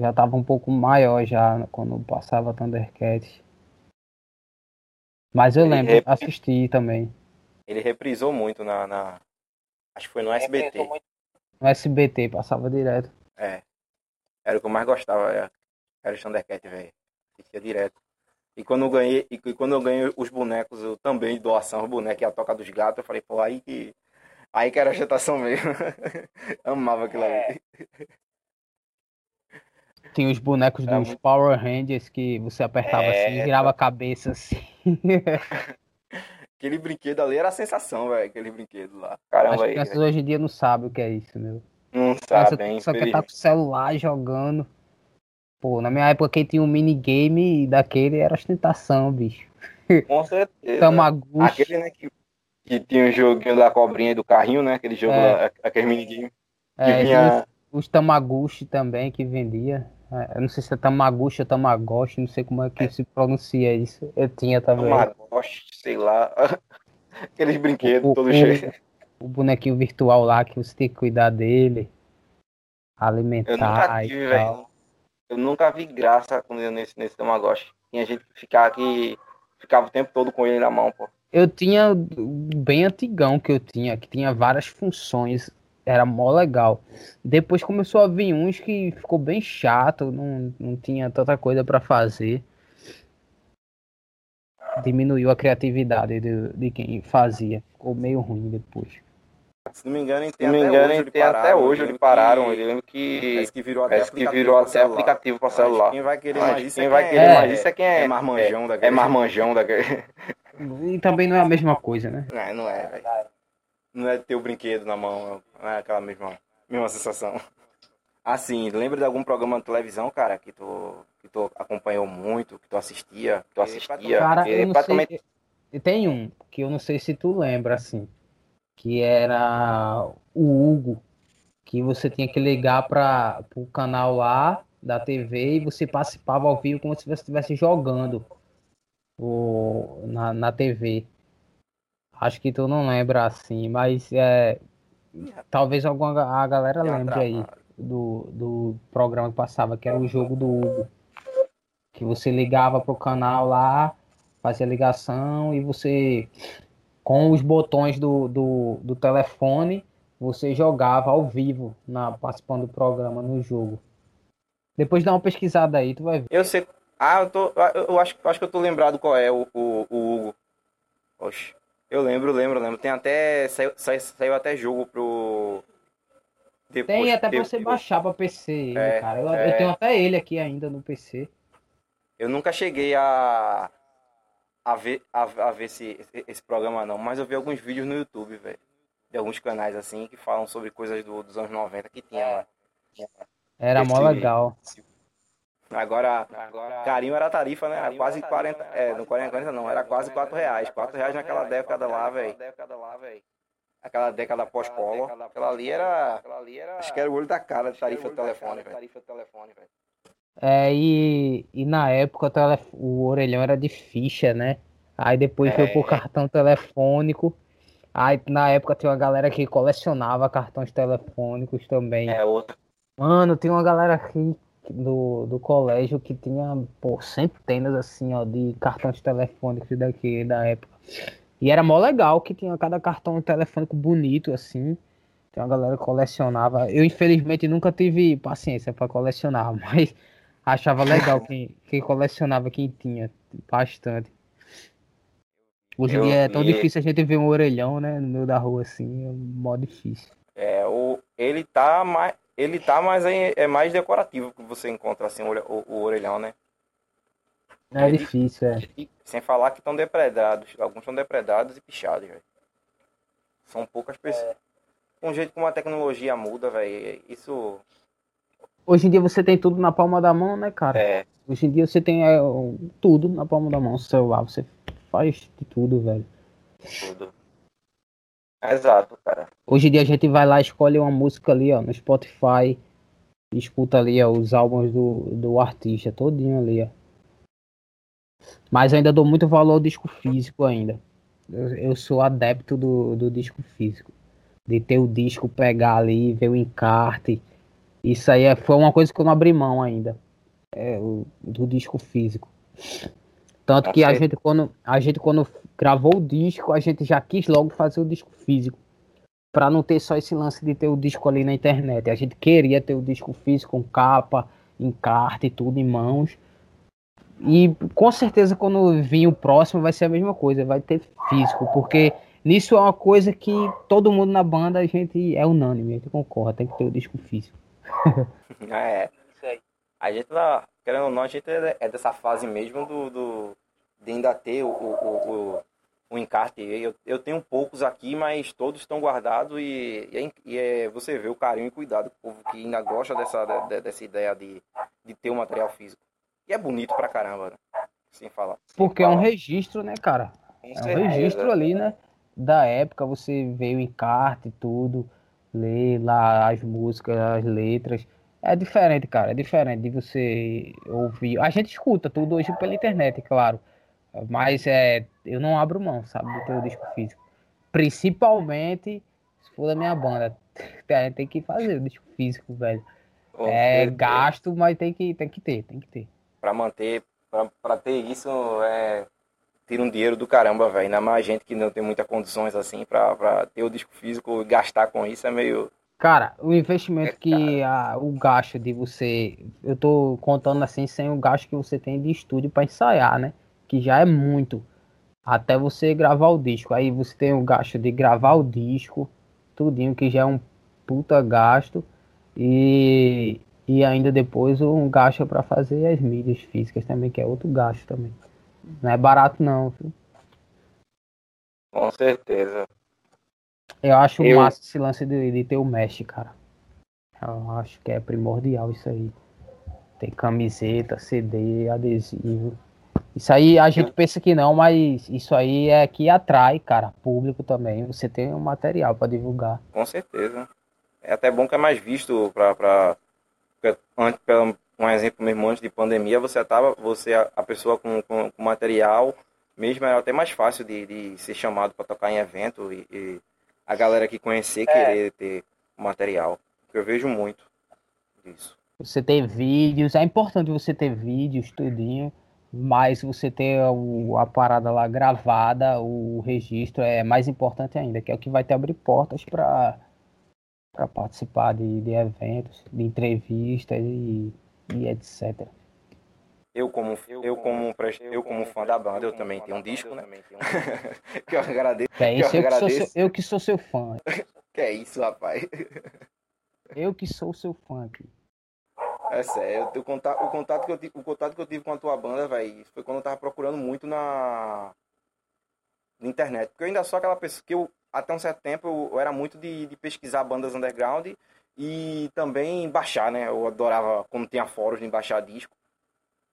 já tava um pouco maior já quando passava Thundercats. Mas eu ele lembro, repris... assisti também. Ele reprisou muito na, na... Acho que foi no SBT. No SBT, passava direto. É. Era o que eu mais gostava, era, era o Thundercat, velho. Assistia direto. E quando eu ganhei, e quando eu ganhei os bonecos, eu também doação, os bonecos e a toca dos gatos, eu falei, pô, aí que. Aí que era a agitação mesmo. Amava aquilo é. ali. Tinha os bonecos dos muito... Power Rangers que você apertava é... assim e virava a cabeça assim. Aquele brinquedo ali era a sensação, velho. Aquele brinquedo lá. Caramba, As crianças hoje em dia não sabem o que é isso, meu. Não sabem, Só quer estar com o celular jogando. Pô, na minha época quem tinha um minigame daquele era ostentação, bicho. Com certeza. Tamaguchi. Aquele, né, que, que tinha o um joguinho da cobrinha e do carrinho, né? Aquele jogo é. lá, aquele minigame. É, vinha... os, os Tamaguchi também que vendia. É, eu não sei se é Tamaguchi ou Tamagotchi, não sei como é que é. se pronuncia isso. Eu tinha também. Tamagotchi, sei lá. Aqueles brinquedos todos cheios. O bonequinho virtual lá que você tem que cuidar dele. Alimentar eu nunca tive, velho. Eu nunca vi graça quando eu nesse, nesse Tamagotchi. Tinha gente que ficava aqui, ficava o tempo todo com ele na mão, pô. Eu tinha bem antigão que eu tinha, que tinha várias funções era mó legal. Depois começou a vir uns que ficou bem chato, não, não tinha tanta coisa para fazer. Diminuiu a criatividade de, de quem fazia. Ficou meio ruim depois. Se não me engano, tem, até, engano, hoje, tem até hoje eles pararam. Eu lembro que, parece que virou até, aplicativo, que virou até aplicativo para celular. Quem vai querer mais isso, quem é, vai querer é, mais isso é quem é, é marmanjão é, daquele. É marmanjão daquele. E também não é a mesma coisa, né? Não, não é, velho não é ter o brinquedo na mão, não é aquela mesma, mesma sensação. Assim, lembra de algum programa de televisão, cara, que tu, que tu acompanhou muito, que tu assistia, que tu assistia? Cara, eu não praticamente... sei, tem um que eu não sei se tu lembra, assim, que era o Hugo, que você tinha que ligar para o canal lá da TV e você participava ao vivo como se você estivesse jogando o, na, na TV. Acho que tu não lembra assim, mas é. Talvez alguma a galera lembre aí do, do programa que passava, que era o jogo do Hugo. Que você ligava pro canal lá, fazia ligação e você, com os botões do, do, do telefone, você jogava ao vivo, na, participando do programa no jogo. Depois dá uma pesquisada aí, tu vai ver. Eu sei. Ah, eu, tô, eu acho, acho que eu tô lembrado qual é o, o, o Hugo. Oxe. Eu lembro, lembro, lembro. Tem até. Saiu, saiu até jogo pro. Depois, tem até pra você baixar pra PC, é, cara. Eu, é... eu, tenho até ele aqui ainda no PC. Eu nunca cheguei a. a ver, a, a ver esse, esse programa, não. Mas eu vi alguns vídeos no YouTube, velho. De alguns canais assim que falam sobre coisas do, dos anos 90 que tinha lá. Era esse, mó legal. Esse, Agora, Agora carinho era tarifa, né? Era quase 40. É, no 40, 40 não, era quase 4 reais. 4 reais naquela década lá, velho. Aquela década pós-polo. Aquela ali era. Acho que era o olho da cara de tarifa de telefone, velho. É, e, e na época o, telef... o orelhão era de ficha, né? Aí depois é. foi pro cartão telefônico. Aí na época tinha uma galera que colecionava cartões telefônicos também. É, outra. Mano, tem uma galera aqui do, do colégio que tinha por centenas assim, ó, de cartões telefônicos daqui da época. E era mó legal que tinha cada cartão telefônico bonito, assim. Tem uma galera que colecionava. Eu, infelizmente, nunca tive paciência para colecionar, mas achava legal quem, quem colecionava, quem tinha bastante. Hoje em dia é tão difícil a gente ver um orelhão, né, no meio da rua, assim, é mó difícil. É, o, ele tá mais, ele tá mais, é, é mais decorativo que você encontra, assim, o, o, o orelhão, né? É difícil, é. sem falar que estão depredados. Alguns estão depredados e pichados, velho. São poucas pessoas. É. Um jeito como a tecnologia muda, velho. Isso. Hoje em dia você tem tudo na palma da mão, né, cara? É. Hoje em dia você tem é, tudo na palma da mão. Celular, você faz de tudo, velho. Tudo. Exato, cara. Hoje em dia a gente vai lá, escolhe uma música ali, ó, no Spotify. Escuta ali, ó, os álbuns do, do artista, todinho ali, ó. Mas ainda dou muito valor ao disco físico ainda. Eu, eu sou adepto do, do disco físico. De ter o disco, pegar ali, ver o encarte. Isso aí é, foi uma coisa que eu não abri mão ainda. É, o, do disco físico. Tanto tá que a gente, quando, a gente, quando gravou o disco, a gente já quis logo fazer o disco físico. Pra não ter só esse lance de ter o disco ali na internet. A gente queria ter o disco físico com capa, encarte, tudo em mãos. E com certeza quando vir o próximo vai ser a mesma coisa, vai ter físico, porque nisso é uma coisa que todo mundo na banda a gente é unânime, a gente concorda, tem que ter o disco físico. é, isso aí. A gente tá, querendo ou não, a gente é, é dessa fase mesmo do, do de ainda ter o, o, o, o encarte. Eu, eu tenho poucos aqui, mas todos estão guardados e, e, é, e é, você vê o carinho e cuidado do povo que ainda gosta dessa, dessa ideia de, de ter o um material físico. E é bonito pra caramba, né? Sem falar. Sem Porque falar. é um registro, né, cara? é um registro ali, né? Da época, você veio em carta e tudo, lê lá as músicas, as letras. É diferente, cara. É diferente de você ouvir. A gente escuta tudo hoje pela internet, claro. Mas é, eu não abro mão, sabe, do teu disco físico. Principalmente se for da minha banda. Tem que fazer o disco físico, velho. é gasto, mas tem que, tem que ter, tem que ter para manter, para ter isso, é, tira um dinheiro do caramba, velho. Ainda mais gente que não tem muitas condições assim para ter o disco físico e gastar com isso é meio. Cara, o investimento é, que a, o gasto de você. Eu tô contando assim sem o gasto que você tem de estúdio para ensaiar, né? Que já é muito. Até você gravar o disco. Aí você tem o gasto de gravar o disco, tudinho, que já é um puta gasto. E, e ainda depois um gasto para fazer as mídias físicas também, que é outro gasto também. Não é barato não, viu? Com certeza. Eu acho Eu... massa esse lance de, de ter o mesh, cara. Eu acho que é primordial isso aí. Tem camiseta, CD, adesivo. Isso aí a gente pensa que não, mas isso aí é que atrai, cara, público também. Você tem um material para divulgar. Com certeza. É até bom que é mais visto para antes, um exemplo mesmo antes de pandemia, você tava, você a pessoa com, com, com material, mesmo era até mais fácil de, de ser chamado para tocar em evento e, e, a galera que conhecer é. querer ter material. Eu vejo muito disso. Você ter vídeos, é importante você ter vídeos, tudinho, mas você ter o, a parada lá gravada, o registro é mais importante ainda, que é o que vai te abrir portas para para participar de, de, eventos, de entrevistas e, e etc. Eu como eu como eu como fã da banda, eu também tenho um disco, né? que eu agradeço. Que é isso, que eu, eu, que sou seu, eu que sou seu fã. que é isso, rapaz. eu que sou seu fã aqui. É sério, o contato, o contato que eu tive, o contato que eu tive com a tua banda, velho, foi quando eu tava procurando muito na na internet, porque eu ainda sou aquela pessoa que eu até um certo tempo eu era muito de, de pesquisar bandas underground e também baixar, né? Eu adorava quando tinha fóruns de baixar disco.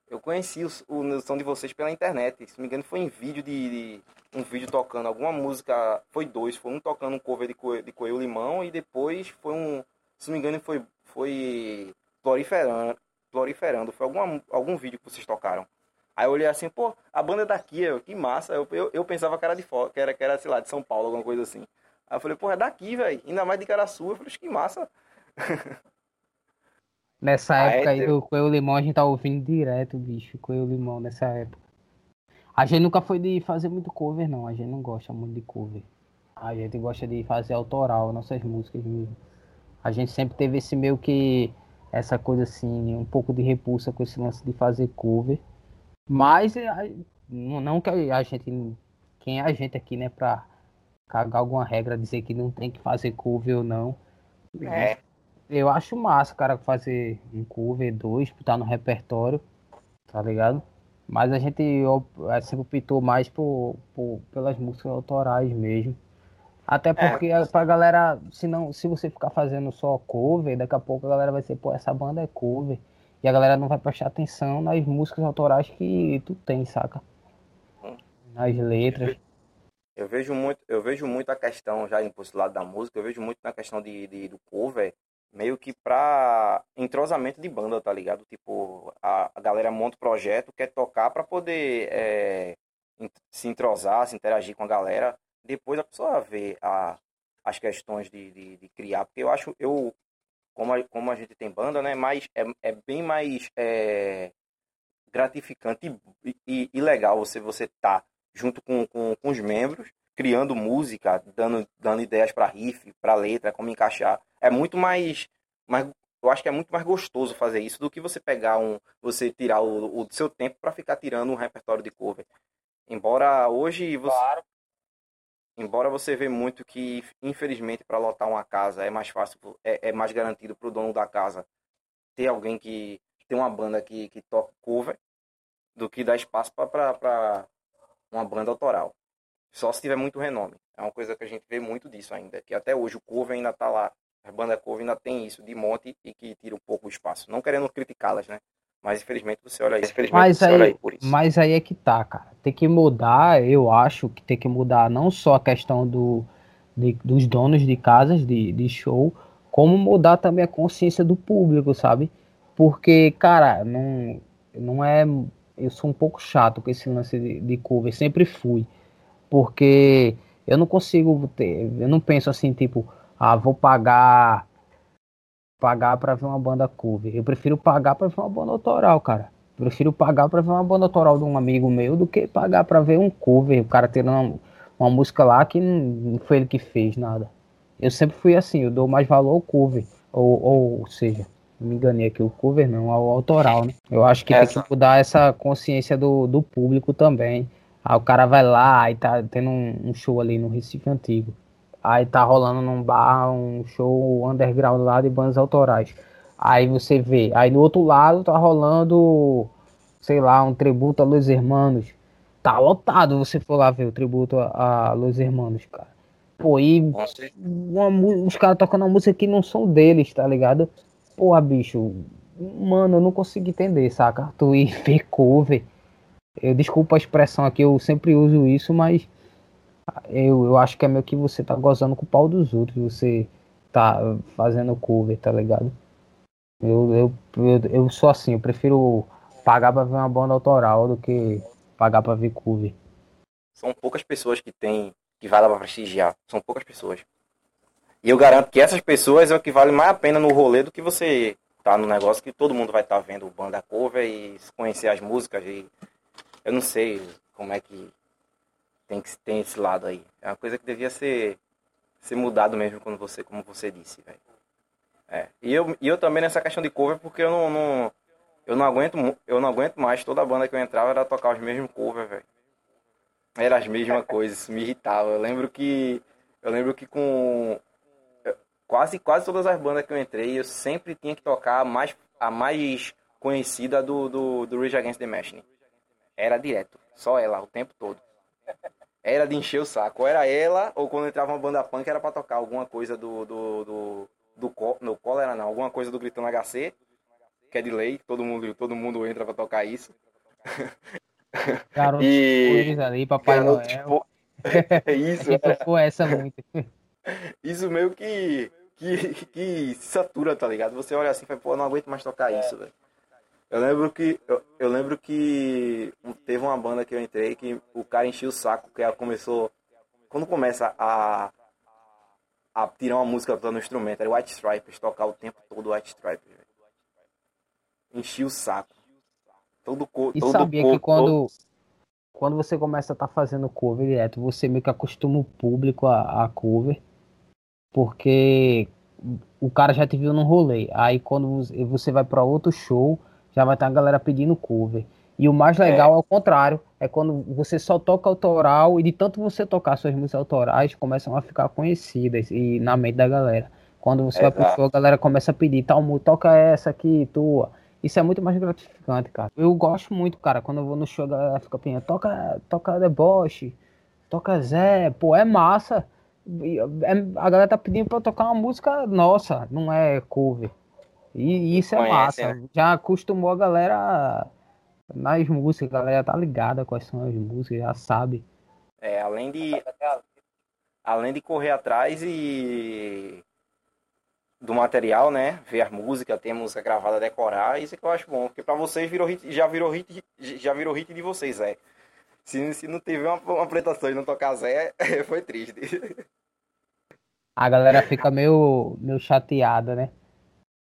Eu conheci o, o som de vocês pela internet. Se não me engano, foi em vídeo de, de, um vídeo tocando alguma música. Foi dois, foi um tocando um cover de, Coelho, de Coelho Limão e depois foi um. Se não me engano, foi, foi proliferando, proliferando. Foi alguma, algum vídeo que vocês tocaram. Aí eu olhei assim, pô, a banda é daqui, eu, que massa. Eu, eu, eu, pensava que era de fora, que era, que era, sei lá, de São Paulo, alguma coisa assim. Aí eu falei, pô, é daqui, velho. Ainda mais de Caraçu. Eu falei, que massa. Nessa ah, época é, aí, o Coelho Limão a gente tá ouvindo direto, bicho. Coelho Limão nessa época. A gente nunca foi de fazer muito cover, não. A gente não gosta muito de cover. A gente gosta de fazer autoral, nossas músicas mesmo. A gente sempre teve esse meio que. Essa coisa assim, um pouco de repulsa com esse lance de fazer cover. Mas não que a gente. Quem é a gente aqui, né, pra cagar alguma regra, dizer que não tem que fazer cover ou não. É. Eu acho massa, cara, fazer um cover, dois, botar no repertório, tá ligado? Mas a gente é, sempre optou mais por, por, pelas músicas autorais mesmo. Até é. porque é. pra galera, se, não, se você ficar fazendo só cover, daqui a pouco a galera vai ser, pô, essa banda é cover. E a galera não vai prestar atenção nas músicas autorais que tu tem, saca? Hum. Nas letras. Eu vejo muito, eu vejo muito a questão, já indo pro lado da música, eu vejo muito na questão de, de do cover, meio que pra entrosamento de banda, tá ligado? Tipo, a, a galera monta o projeto, quer tocar para poder é, se entrosar, se interagir com a galera. Depois a pessoa vê a, as questões de, de, de criar, porque eu acho, eu, como a, como a gente tem banda, né, mais, é, é bem mais é, gratificante e, e, e, legal você, você tá junto com, com, com os membros, criando música, dando, dando ideias para riff, para letra, como encaixar. É muito mais, mais. Eu acho que é muito mais gostoso fazer isso do que você pegar um. Você tirar o, o seu tempo para ficar tirando um repertório de cover. Embora hoje você. Claro. Embora você vê muito que, infelizmente, para lotar uma casa é mais fácil, é, é mais garantido para o dono da casa ter alguém que tem uma banda que, que toca cover do que dar espaço para uma banda autoral. Só se tiver muito renome. É uma coisa que a gente vê muito disso ainda. Que até hoje o cover ainda está lá. A banda cover ainda tem isso de monte e que tira um pouco o espaço. Não querendo criticá-las, né? Mas infelizmente você olha isso. Mas aí, aí mas aí é que tá, cara. Tem que mudar, eu acho que tem que mudar não só a questão do, de, dos donos de casas de, de show, como mudar também a consciência do público, sabe? Porque, cara, não, não é eu sou um pouco chato com esse lance de, de cover, sempre fui. Porque eu não consigo ter, eu não penso assim, tipo, ah, vou pagar pagar para ver uma banda cover. Eu prefiro pagar para ver uma banda autoral, cara. Eu prefiro pagar para ver uma banda autoral de um amigo meu do que pagar para ver um cover, o cara tendo uma, uma música lá que não foi ele que fez nada. Eu sempre fui assim, eu dou mais valor ao cover, ou, ou seja, me enganei aqui, o cover não, ao autoral, né? Eu acho que essa. tem que mudar essa consciência do, do público também. Aí o cara vai lá e tá tendo um, um, show ali no Recife Antigo. Aí tá rolando num bar um show underground lá de bandas autorais. Aí você vê, aí no outro lado tá rolando, sei lá, um tributo a Los Hermanos. Tá lotado você for lá ver o tributo a, a Los Hermanos, cara. Pô, e uma, os caras tocando uma música que não são deles, tá ligado? Porra, bicho, mano, eu não consigo entender, saca? Tu ir ver cover. Eu desculpa a expressão aqui, eu sempre uso isso, mas eu, eu acho que é meio que você tá gozando com o pau dos outros, você tá fazendo cover, tá ligado? Eu, eu, eu, eu sou assim, eu prefiro pagar pra ver uma banda autoral do que pagar pra ver cover. São poucas pessoas que tem, que vai lá pra prestigiar. São poucas pessoas. E eu garanto que essas pessoas é o que vale mais a pena no rolê do que você tá no negócio que todo mundo vai estar tá vendo banda cover e conhecer as músicas. E eu não sei como é que tem que tem esse lado aí. É uma coisa que devia ser ser mudado mesmo quando você, como você disse, velho. É. E eu, e eu também nessa questão de cover porque eu não, não eu não aguento eu não aguento mais toda banda que eu entrava era tocar os mesmos covers, velho. Era as mesmas coisas, me irritava. Eu lembro que eu lembro que com quase quase todas as bandas que eu entrei, eu sempre tinha que tocar a mais, a mais conhecida do, do, do Rage Against the Machine. Era direto, só ela, o tempo todo. Era de encher o saco. Ou era ela, ou quando entrava uma banda punk era pra tocar alguma coisa do. do, do, do, do no cólera não, alguma coisa do Gritando HC, que é de lei, todo mundo, todo mundo entra pra tocar isso. Garoto e... ali, Papai Noel. É isso. Tocou essa muito. Isso meio que que, que satura, tá ligado? Você olha assim e fala, pô, não aguento mais tocar isso, velho. Eu lembro que eu, eu, lembro que teve uma banda que eu entrei que o cara enchia o saco, que ela começou quando começa a a tirar uma música no instrumento, era White Stripes, tocar o tempo todo White Stripes, velho. Enchia o saco. Todo, co e todo sabia corpo, que quando quando você começa a estar tá fazendo cover direto, você meio que acostuma o público a, a cover, porque o cara já te viu no rolê. Aí quando você vai para outro show, já vai estar a galera pedindo cover. E o mais legal é. é o contrário, é quando você só toca autoral e de tanto você tocar suas músicas autorais, começam a ficar conhecidas e na mente da galera. Quando você Exato. vai pro show, a galera começa a pedir, tal, toca essa aqui, tua. Isso é muito mais gratificante, cara. Eu gosto muito, cara, quando eu vou no show, a galera fica pedindo, toca, toca Deboche, toca Zé, pô, é massa. É, a galera tá pedindo pra eu tocar uma música nossa, não é cover. E isso é Conhece, massa. Né? Já acostumou a galera nas músicas, a galera tá ligada quais são as músicas, já sabe. É, além de. Além de correr atrás e do material, né? Ver a música, ter música gravada, decorar, isso é que eu acho bom, porque para vocês virou hit, já virou hit, já virou hit de vocês, é. Se, se não tiver uma, uma apresentação e não tocar Zé, foi triste. A galera fica meio, meio chateada, né?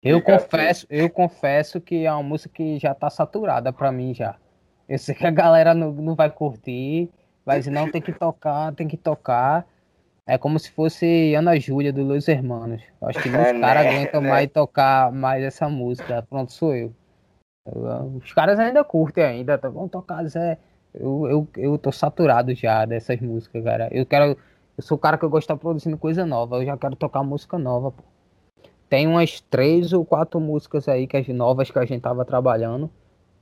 Eu Fica confesso, assim. eu confesso que é uma música que já tá saturada pra mim já. Eu sei que a galera não, não vai curtir, mas não tem que tocar, tem que tocar. É como se fosse Ana Júlia do Los Hermanos. Acho que muitos é, caras né, aguentam né? mais tocar mais essa música. Pronto, sou eu. Os caras ainda curtem ainda, tá, vão tocar Zé. Eu, eu, eu tô saturado já dessas músicas, cara. Eu quero. Eu sou o cara que eu gosto de estar produzindo coisa nova. Eu já quero tocar música nova, pô. Tem umas três ou quatro músicas aí que as novas que a gente tava trabalhando.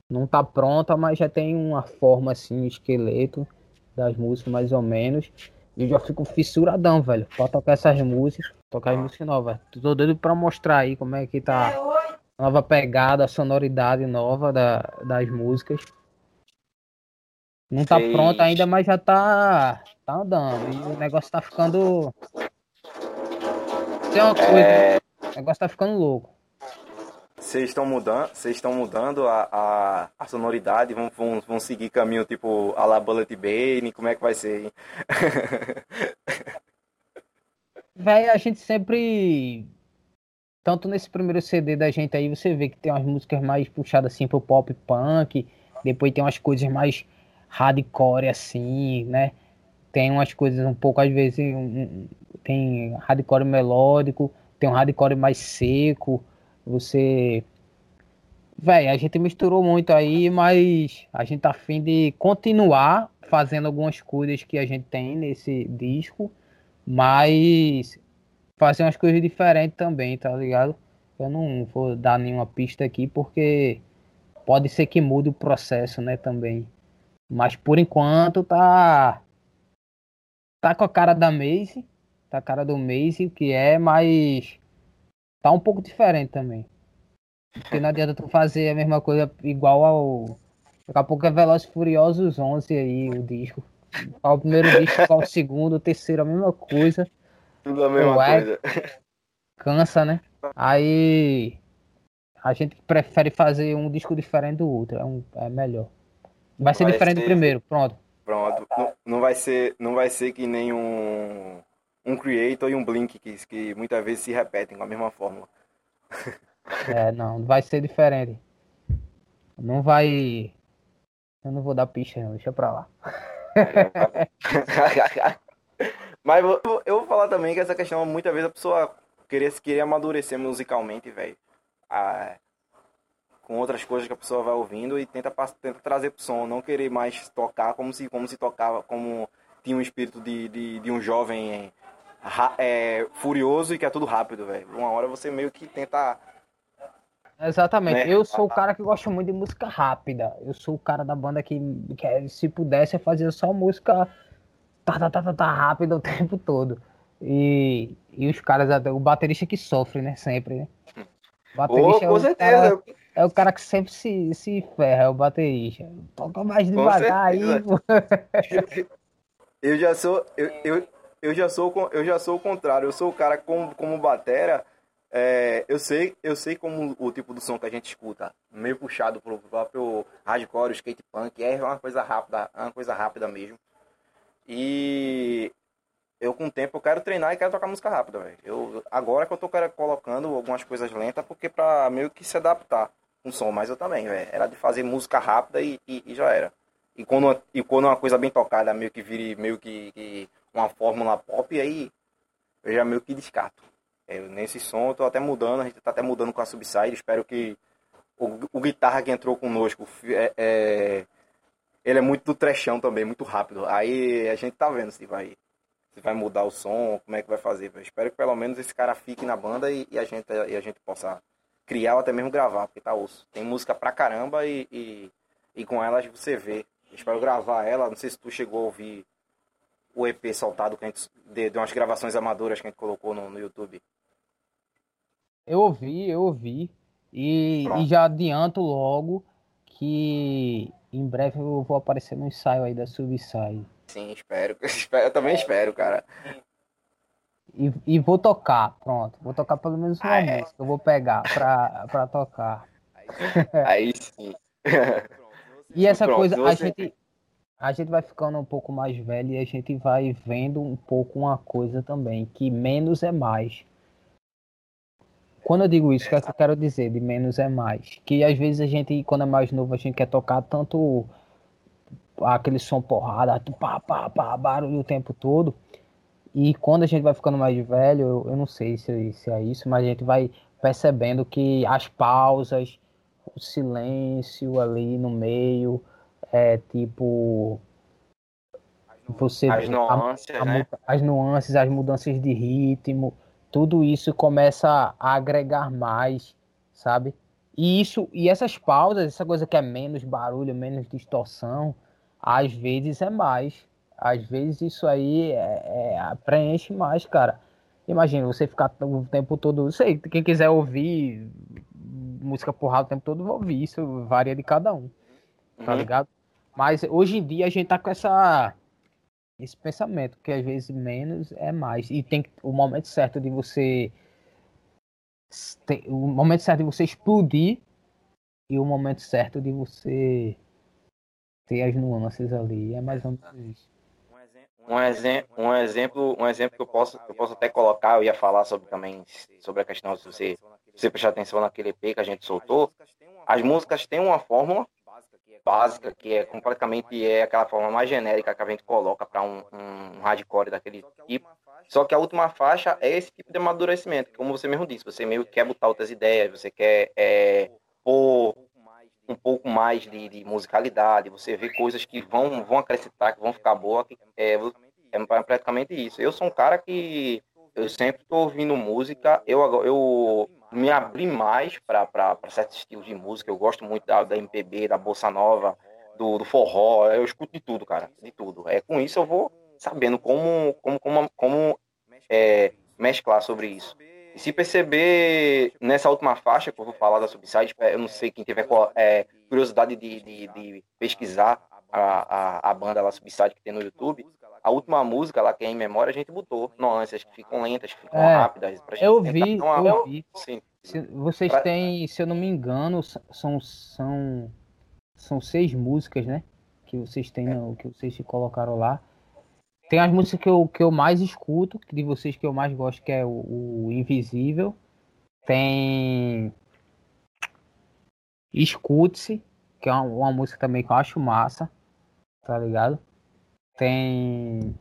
Não tá pronta, mas já tem uma forma assim, um esqueleto das músicas mais ou menos. E eu já fico fissuradão, velho. Pra tocar essas músicas, tocar as músicas novas. Tô doido pra mostrar aí como é que tá a nova pegada, a sonoridade nova da, das músicas. Não tá Sei. pronta ainda, mas já tá, tá andando. E o negócio tá ficando. Tem uma coisa. É... O negócio tá ficando louco. Vocês estão mudando, vocês estão mudando a, a, a, sonoridade, vão, vão, vão seguir caminho tipo a la Bullet Bane, como é que vai ser, hein? Véi, a gente sempre. Tanto nesse primeiro CD da gente aí, você vê que tem umas músicas mais puxadas assim pro pop punk, depois tem umas coisas mais hardcore assim, né? Tem umas coisas um pouco, às vezes, um, tem hardcore melódico, tem um hardcore mais seco. Você. Véi, a gente misturou muito aí, mas a gente tá afim de continuar fazendo algumas coisas que a gente tem nesse disco, mas fazer umas coisas diferentes também, tá ligado? Eu não vou dar nenhuma pista aqui porque pode ser que mude o processo, né, também. Mas por enquanto tá tá com a cara da Maze, a cara do Maze, que é, mas tá um pouco diferente também. Porque não adianta tu fazer a mesma coisa igual ao. Daqui a pouco é Velozes Furiosos 11 aí, o disco. Qual o primeiro disco, qual o segundo, o terceiro, a mesma coisa. Tudo a mesma Ué, coisa. Cansa, né? Aí a gente prefere fazer um disco diferente do outro, é, um, é melhor. Vai ser vai diferente ser... do primeiro, pronto. Pronto. Não, não, vai ser, não vai ser que nem um um Creator e um Blink que, que muitas vezes se repetem com a mesma fórmula. É, não, vai ser diferente. Não vai. Eu não vou dar pista, não, deixa pra lá. Mas eu, vou falar também que essa questão, muitas vezes a pessoa querer, querer amadurecer musicalmente, velho. Com outras coisas que a pessoa vai ouvindo e tenta, tenta trazer pro som, não querer mais tocar como se, como se tocava, como tinha um espírito de, de, de um jovem é, furioso e que é tudo rápido, velho. Uma hora você meio que tenta. Exatamente. Né? Eu sou o cara que gosta muito de música rápida. Eu sou o cara da banda que, que se pudesse fazer só música tá, tá, tá, tá, tá rápida o tempo todo. E, e os caras, o baterista que sofre, né? Sempre, né? O baterista oh, com é certeza. Cara, é o cara que sempre se, se ferra, é o baterista. Toca mais devagar aí, pô. Eu já sou. Eu, eu, eu já sou eu já sou o contrário. Eu sou o cara como, como batera. É, eu sei eu sei como o tipo do som que a gente escuta, meio puxado pro próprio hardcore, skate punk, é uma coisa rápida, é uma coisa rápida mesmo. E eu com o tempo eu quero treinar e quero tocar música rápida, velho. Eu agora que eu tô colocando algumas coisas lentas porque para meio que se adaptar com o som, mas eu também. Era de fazer música rápida e, e, e já era. e quando, e quando uma coisa bem tocada meio que vire meio que, que uma fórmula pop, aí eu já meio que descarto. Eu, nesse som eu tô até mudando, a gente tá até mudando com a Subside, espero que o, o guitarra que entrou conosco é, é, ele é muito do trechão também, muito rápido. Aí a gente tá vendo se vai se vai mudar o som, como é que vai fazer. Eu espero que pelo menos esse cara fique na banda e, e a, gente, e a gente possa criar ou até mesmo gravar, porque tá osso. Tem música pra caramba e, e, e com elas você vê. Eu espero gravar ela, não sei se tu chegou a ouvir o EP soltado que a gente, de, de umas gravações amadoras que a gente colocou no, no YouTube. Eu ouvi, eu ouvi. E, e, já adianto logo que em breve eu vou aparecer no ensaio aí da Subside. Sim, espero. Eu também espero, cara. E, e vou tocar, pronto. Vou tocar pelo menos uma ah, é? música. Eu vou pegar pra, pra tocar. Aí sim. e essa pronto, coisa, a gente, a gente vai ficando um pouco mais velho e a gente vai vendo um pouco uma coisa também, que menos é mais. Quando eu digo isso, o que, é que eu quero dizer de menos é mais? Que às vezes a gente, quando é mais novo, a gente quer tocar tanto aquele som porrada, pá, pá, pá, barulho o tempo todo. E quando a gente vai ficando mais velho, eu, eu não sei se, se é isso, mas a gente vai percebendo que as pausas, o silêncio ali no meio, é tipo. Você as nuances, a, a, né? as nuances, as mudanças de ritmo, tudo isso começa a agregar mais, sabe? E isso, e essas pausas, essa coisa que é menos barulho, menos distorção, às vezes é mais. Às vezes isso aí é, é, preenche mais, cara. Imagina, você ficar o tempo todo. Sei, quem quiser ouvir música porrada o tempo todo, vai ouvir. Isso varia de cada um. Tá uhum. ligado? Mas hoje em dia a gente tá com essa esse pensamento, que às vezes menos é mais. E tem o momento certo de você. O momento certo de você explodir e o momento certo de você ter as nuances ali. É mais ou menos isso. Um, exemplo, um exemplo, um exemplo que eu posso, eu posso até colocar, eu ia falar sobre também sobre a questão se você, se você prestar atenção naquele EP que a gente soltou. As músicas têm uma fórmula básica, que é completamente é aquela forma mais genérica que a gente coloca para um, um hardcore daquele tipo. Só que a última faixa é esse tipo de amadurecimento, como você mesmo disse, você meio que quer botar outras ideias, você quer é, pôr um pouco mais de, de, musicalidade, você vê coisas que vão, vão acrescentar, que vão ficar boas, é, é praticamente isso. Eu sou um cara que eu sempre estou ouvindo música, eu, eu me abri mais para certos estilos de música. Eu gosto muito da, da MPB, da bossa nova, do, do, forró. Eu escuto de tudo, cara, de tudo. É com isso eu vou sabendo como como como, como é, mesclar sobre isso. E se perceber nessa última faixa que eu vou falar da Subside, é, eu não sei quem tiver é, curiosidade de, de, de pesquisar a, a, a banda lá Subside que tem no YouTube, a última música lá que é em memória a gente botou nuances que ficam lentas, que ficam é, rápidas. Pra eu vi, uma... eu vi. Sim. Se, vocês pra... têm, se eu não me engano, são, são, são seis músicas, né? Que vocês têm, é. que vocês colocaram lá. Tem as músicas que eu, que eu mais escuto, de vocês que eu mais gosto, que é o, o Invisível. Tem Escute-se, que é uma, uma música também que eu acho massa, tá ligado? Tem.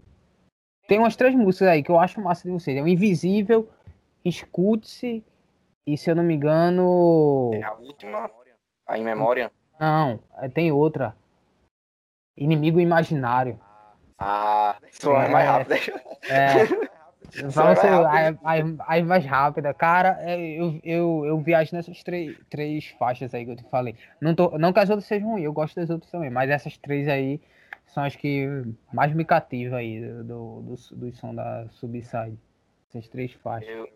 Tem umas três músicas aí que eu acho massa de vocês. É o Invisível, Escute-se e se eu não me engano. É a última? A Em Memória? Não, é, tem outra. Inimigo Imaginário. Ah, isso é, é mais rápido. É. Vamos ser aí mais rápida. Cara, é, eu, eu, eu viajo nessas três, três faixas aí que eu te falei. Não, tô, não que as outras sejam ruins, eu gosto das outras também, mas essas três aí são as que mais me cativam aí do, do, do, som da Subside. Essas três faixas. Eu,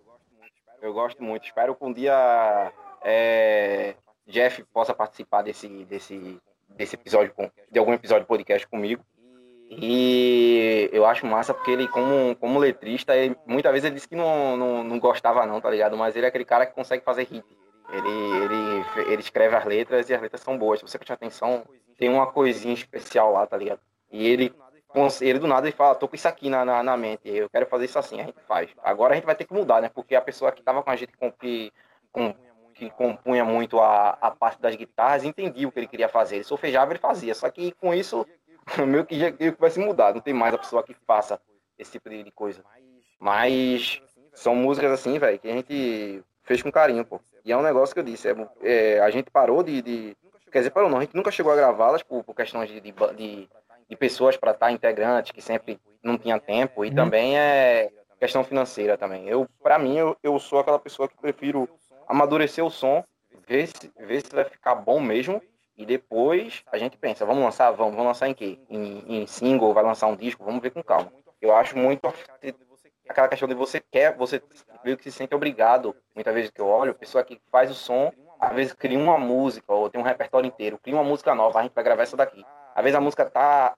eu gosto muito. Espero que um dia é, Jeff possa participar desse, desse, desse episódio, de algum episódio podcast comigo. E eu acho massa porque ele, como, como letrista, ele, muitas vezes ele disse que não, não, não gostava não, tá ligado? Mas ele é aquele cara que consegue fazer hit. Ele, ele, ele escreve as letras e as letras são boas. Se você prestar atenção, tem uma coisinha especial lá, tá ligado? E ele, ele do nada ele fala, tô com isso aqui na, na, na, mente, eu quero fazer isso assim, a gente faz. Agora a gente vai ter que mudar, né? Porque a pessoa que tava com a gente com, que, com que compunha muito a, a parte das guitarras, entendia o que ele queria fazer. Ele solfejava, ele fazia. Só que com isso, meio que já vai se mudar. Não tem mais a pessoa que faça esse tipo de coisa. Mas são músicas assim, velho, que a gente fez com carinho, pô. E é um negócio que eu disse, é, é a gente parou de, de, Quer dizer, parou não, a gente nunca chegou a gravá-las por, por questões de, de, de, de pessoas para estar integrantes, que sempre não tinha tempo, e uhum. também é questão financeira também. Eu, para mim, eu, eu sou aquela pessoa que prefiro amadurecer o som, ver se, ver se vai ficar bom mesmo, e depois a gente pensa, vamos lançar, vamos, vamos lançar em quê? Em, em single, vai lançar um disco, vamos ver com calma. Eu acho muito aquela questão de você quer, você meio que se sente obrigado, muitas vezes que eu olho, pessoa que faz o som, às vezes cria uma música, ou tem um repertório inteiro, cria uma música nova, a gente vai gravar essa daqui. Às vezes a música tá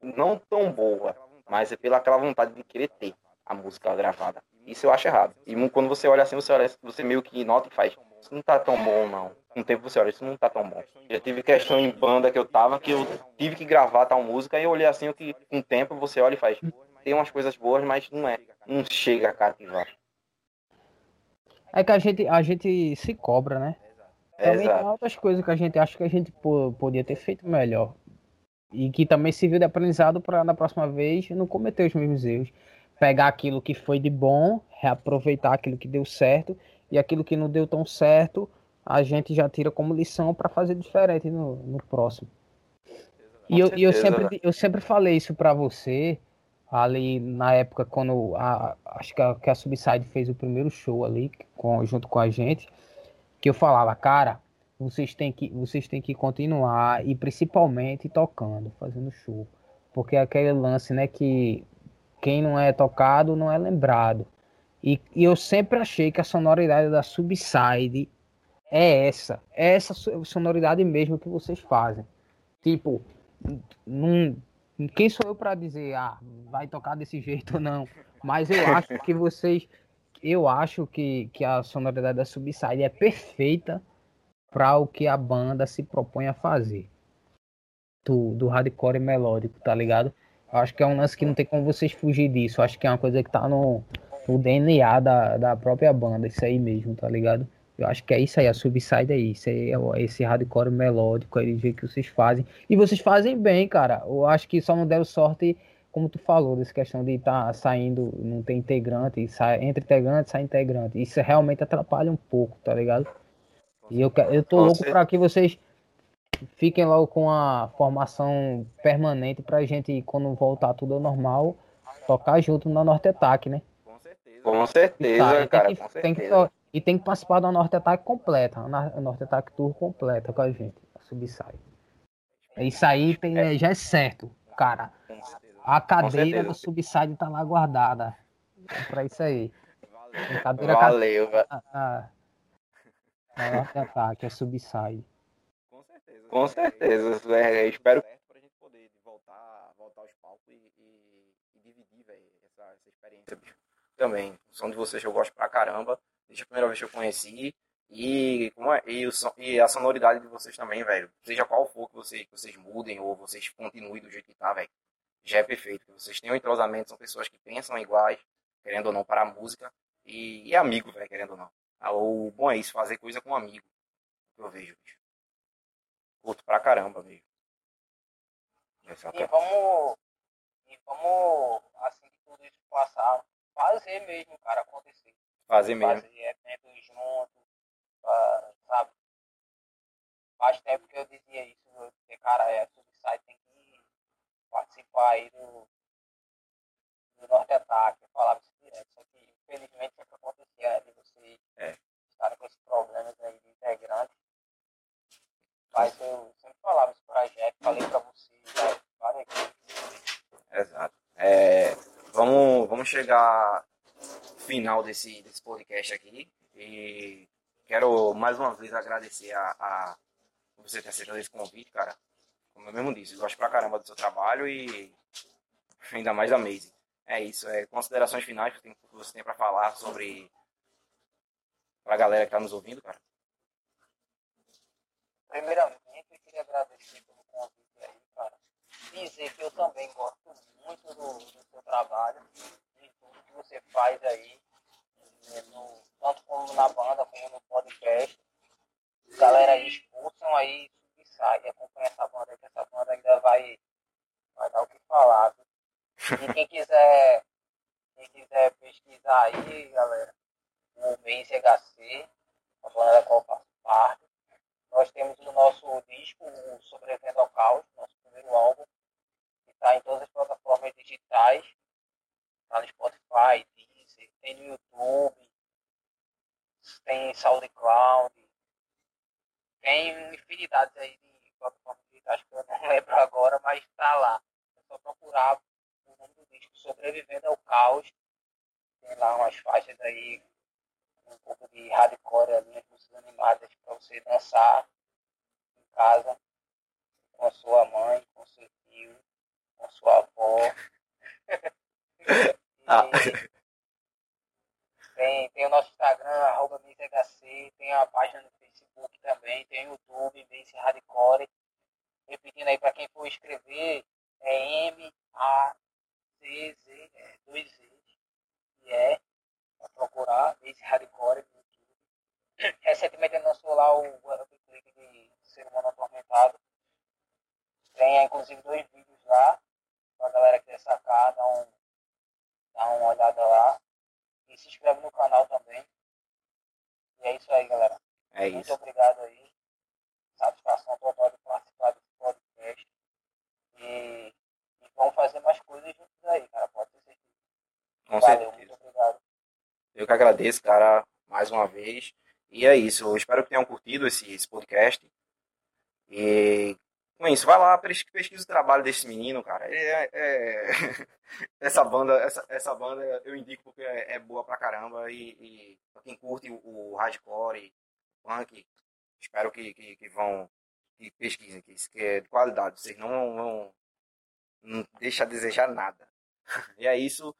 não tão boa, mas é pela aquela vontade de querer ter a música gravada. Isso eu acho errado. E quando você olha assim, você, olha, você meio que nota e faz, isso não tá tão bom não. Com o tempo você olha, isso não tá tão bom. Já tive questão em banda que eu tava, que eu tive que gravar tal música, e eu olhei assim, que com o tempo você olha e faz, tem umas coisas boas, mas não é, não chega a cativar. É que a gente, a gente se cobra, né? Também Exato. tem outras coisas que a gente acha que a gente podia ter feito melhor. E que também serviu de aprendizado para na próxima vez não cometer os mesmos erros. Pegar aquilo que foi de bom, reaproveitar aquilo que deu certo e aquilo que não deu tão certo, a gente já tira como lição para fazer diferente no, no próximo. E eu, eu, sempre, eu sempre falei isso para você, ali na época quando a, acho que a, que a Subside fez o primeiro show ali com, junto com a gente, que eu falava, cara, vocês têm que vocês têm que continuar e principalmente tocando, fazendo show, porque é aquele lance, né, que quem não é tocado não é lembrado. E, e eu sempre achei que a sonoridade da Subside é essa, é essa sonoridade mesmo que vocês fazem. Tipo, não quem sou eu para dizer, ah, vai tocar desse jeito ou não? Mas eu acho que vocês, eu acho que, que a sonoridade da Subside é perfeita para o que a banda se propõe a fazer. Do, do hardcore melódico, tá ligado? Eu acho que é um lance que não tem como vocês fugir disso. Eu acho que é uma coisa que tá no, no DNA da, da própria banda, isso aí mesmo, tá ligado? Eu acho que é isso aí, a Subside é isso, é esse hardcore melódico aí que vocês fazem. E vocês fazem bem, cara. Eu acho que só não deram sorte, como tu falou, dessa questão de estar tá saindo, não ter integrante, sai, entre integrante, sai integrante. Isso realmente atrapalha um pouco, tá ligado? E eu, eu tô louco para que vocês fiquem logo com a formação permanente pra gente, quando voltar tudo ao normal, tocar junto na Norte Attack, né? Com certeza, tá, cara. Tem que, com certeza. E tem que participar da Norte Ataque completa, a Norte Ataque Tour completa com a gente, a Subside. Isso aí tem, é, já é certo, cara. A cadeira do Subside tá lá guardada. É pra isso aí. Cadeira, Valeu, velho. A, a Norte Ataque, a Subside. Com certeza. Com certeza. É, espero pra gente poder voltar, voltar aos palcos dividir, velho, essa, essa experiência, bicho. Também. O som de vocês eu gosto pra caramba desde a primeira vez que eu conheci. E, como é, e, o, e a sonoridade de vocês também, velho. Seja qual for que vocês, que vocês mudem ou vocês continuem do jeito que tá, velho. Já é perfeito. Vocês têm um entrosamento, são pessoas que pensam iguais, querendo ou não, para a música. E, e amigo, velho, querendo ou não. Ah, o bom é isso, fazer coisa com um amigo. Que eu vejo, bicho. Curto pra caramba, mesmo. E vamos. E vamos, assim que tudo isso passar, fazer mesmo, cara, acontecer. Fazer mesmo. Fazer eventos juntos, uh, sabe? Faz tempo que eu dizia isso, porque, cara, é, Subside tem que participar aí do, do Norte Ataque. Eu falava isso direto, só que infelizmente sempre acontecia né, de vocês é. estarem com esses problemas aí de integrante. Mas eu sempre falava isso pra Jeff, falei pra vocês várias vezes. Exato. É, vamos, vamos chegar final desse, desse podcast aqui. E quero mais uma vez agradecer a, a você ter aceitado esse convite, cara. Como eu mesmo disse, eu gosto pra caramba do seu trabalho e ainda mais da Maze. É isso, é considerações finais que você tem para falar sobre pra galera que tá nos ouvindo, cara. Primeiramente, eu queria agradecer pelo convite aí, cara. Dizer que eu também gosto muito do, do seu trabalho que você faz aí, né, no, tanto como na banda, como no podcast. Galera aí expulsam aí e sai, acompanha essa banda que essa banda ainda vai, vai dar o que falar. Viu? E quem quiser, quem quiser pesquisar aí, galera, o Mês HC, a banda da qual eu faço parte. Nós temos o nosso disco, o Sobrevivendo ao Caos, nosso primeiro álbum, que está em todas as tem no YouTube, tem SoundCloud, tem infinidades aí de plataformas digitais que eu não lembro agora, mas está lá. É só procurar o nome do disco, Sobrevivendo ao Caos. Tem lá umas faixas aí um pouco de hardcore ali, as músicas animadas para você dançar em casa com a sua mãe, com seu tio, com sua avó. Ah. Tem, tem o nosso Instagram, arroba MissHC, tem a página no Facebook também, tem o YouTube, Miss Hardcore. Repetindo aí para quem for escrever, é M-A-C-Z, é, dois Z's, e é para procurar esse hardcore no YouTube. Recentemente lançou lá o clipe de Ser Humano Atormentado. Tem inclusive dois vídeos lá, para a galera que quer sacar, dá, um, dá uma olhada lá. E se inscreve no canal também. E é isso aí, galera. É Muito isso. obrigado aí. Satisfação total de participar desse podcast. E, e vamos fazer mais coisas juntos aí, cara. Pode ter certeza. Com Valeu, certeza. muito obrigado. Eu que agradeço, cara, mais uma vez. E é isso. Eu espero que tenham curtido esse, esse podcast. E com isso, vai lá, pes- pesquisa o trabalho desse menino, cara. É, é- essa banda, essa, essa banda eu indico porque é, é boa pra caramba. E, e pra quem curte o, o hardcore, punk, espero que, que, que vão que pesquisem, que isso que é de qualidade. Vocês não vão. Não deixa a desejar nada. E é isso.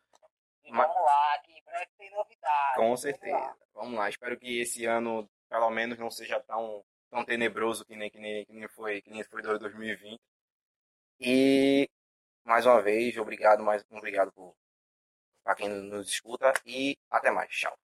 E Mas- vamos lá, que em breve tem novidade. Com Vamos certeza. lá. Vamos lá. Espero que esse ano, pelo menos, não seja tão, tão tenebroso que nem, que, nem, que nem foi que nem foi 2020. E mais uma vez, obrigado, mais obrigado para quem nos escuta e até mais. Tchau.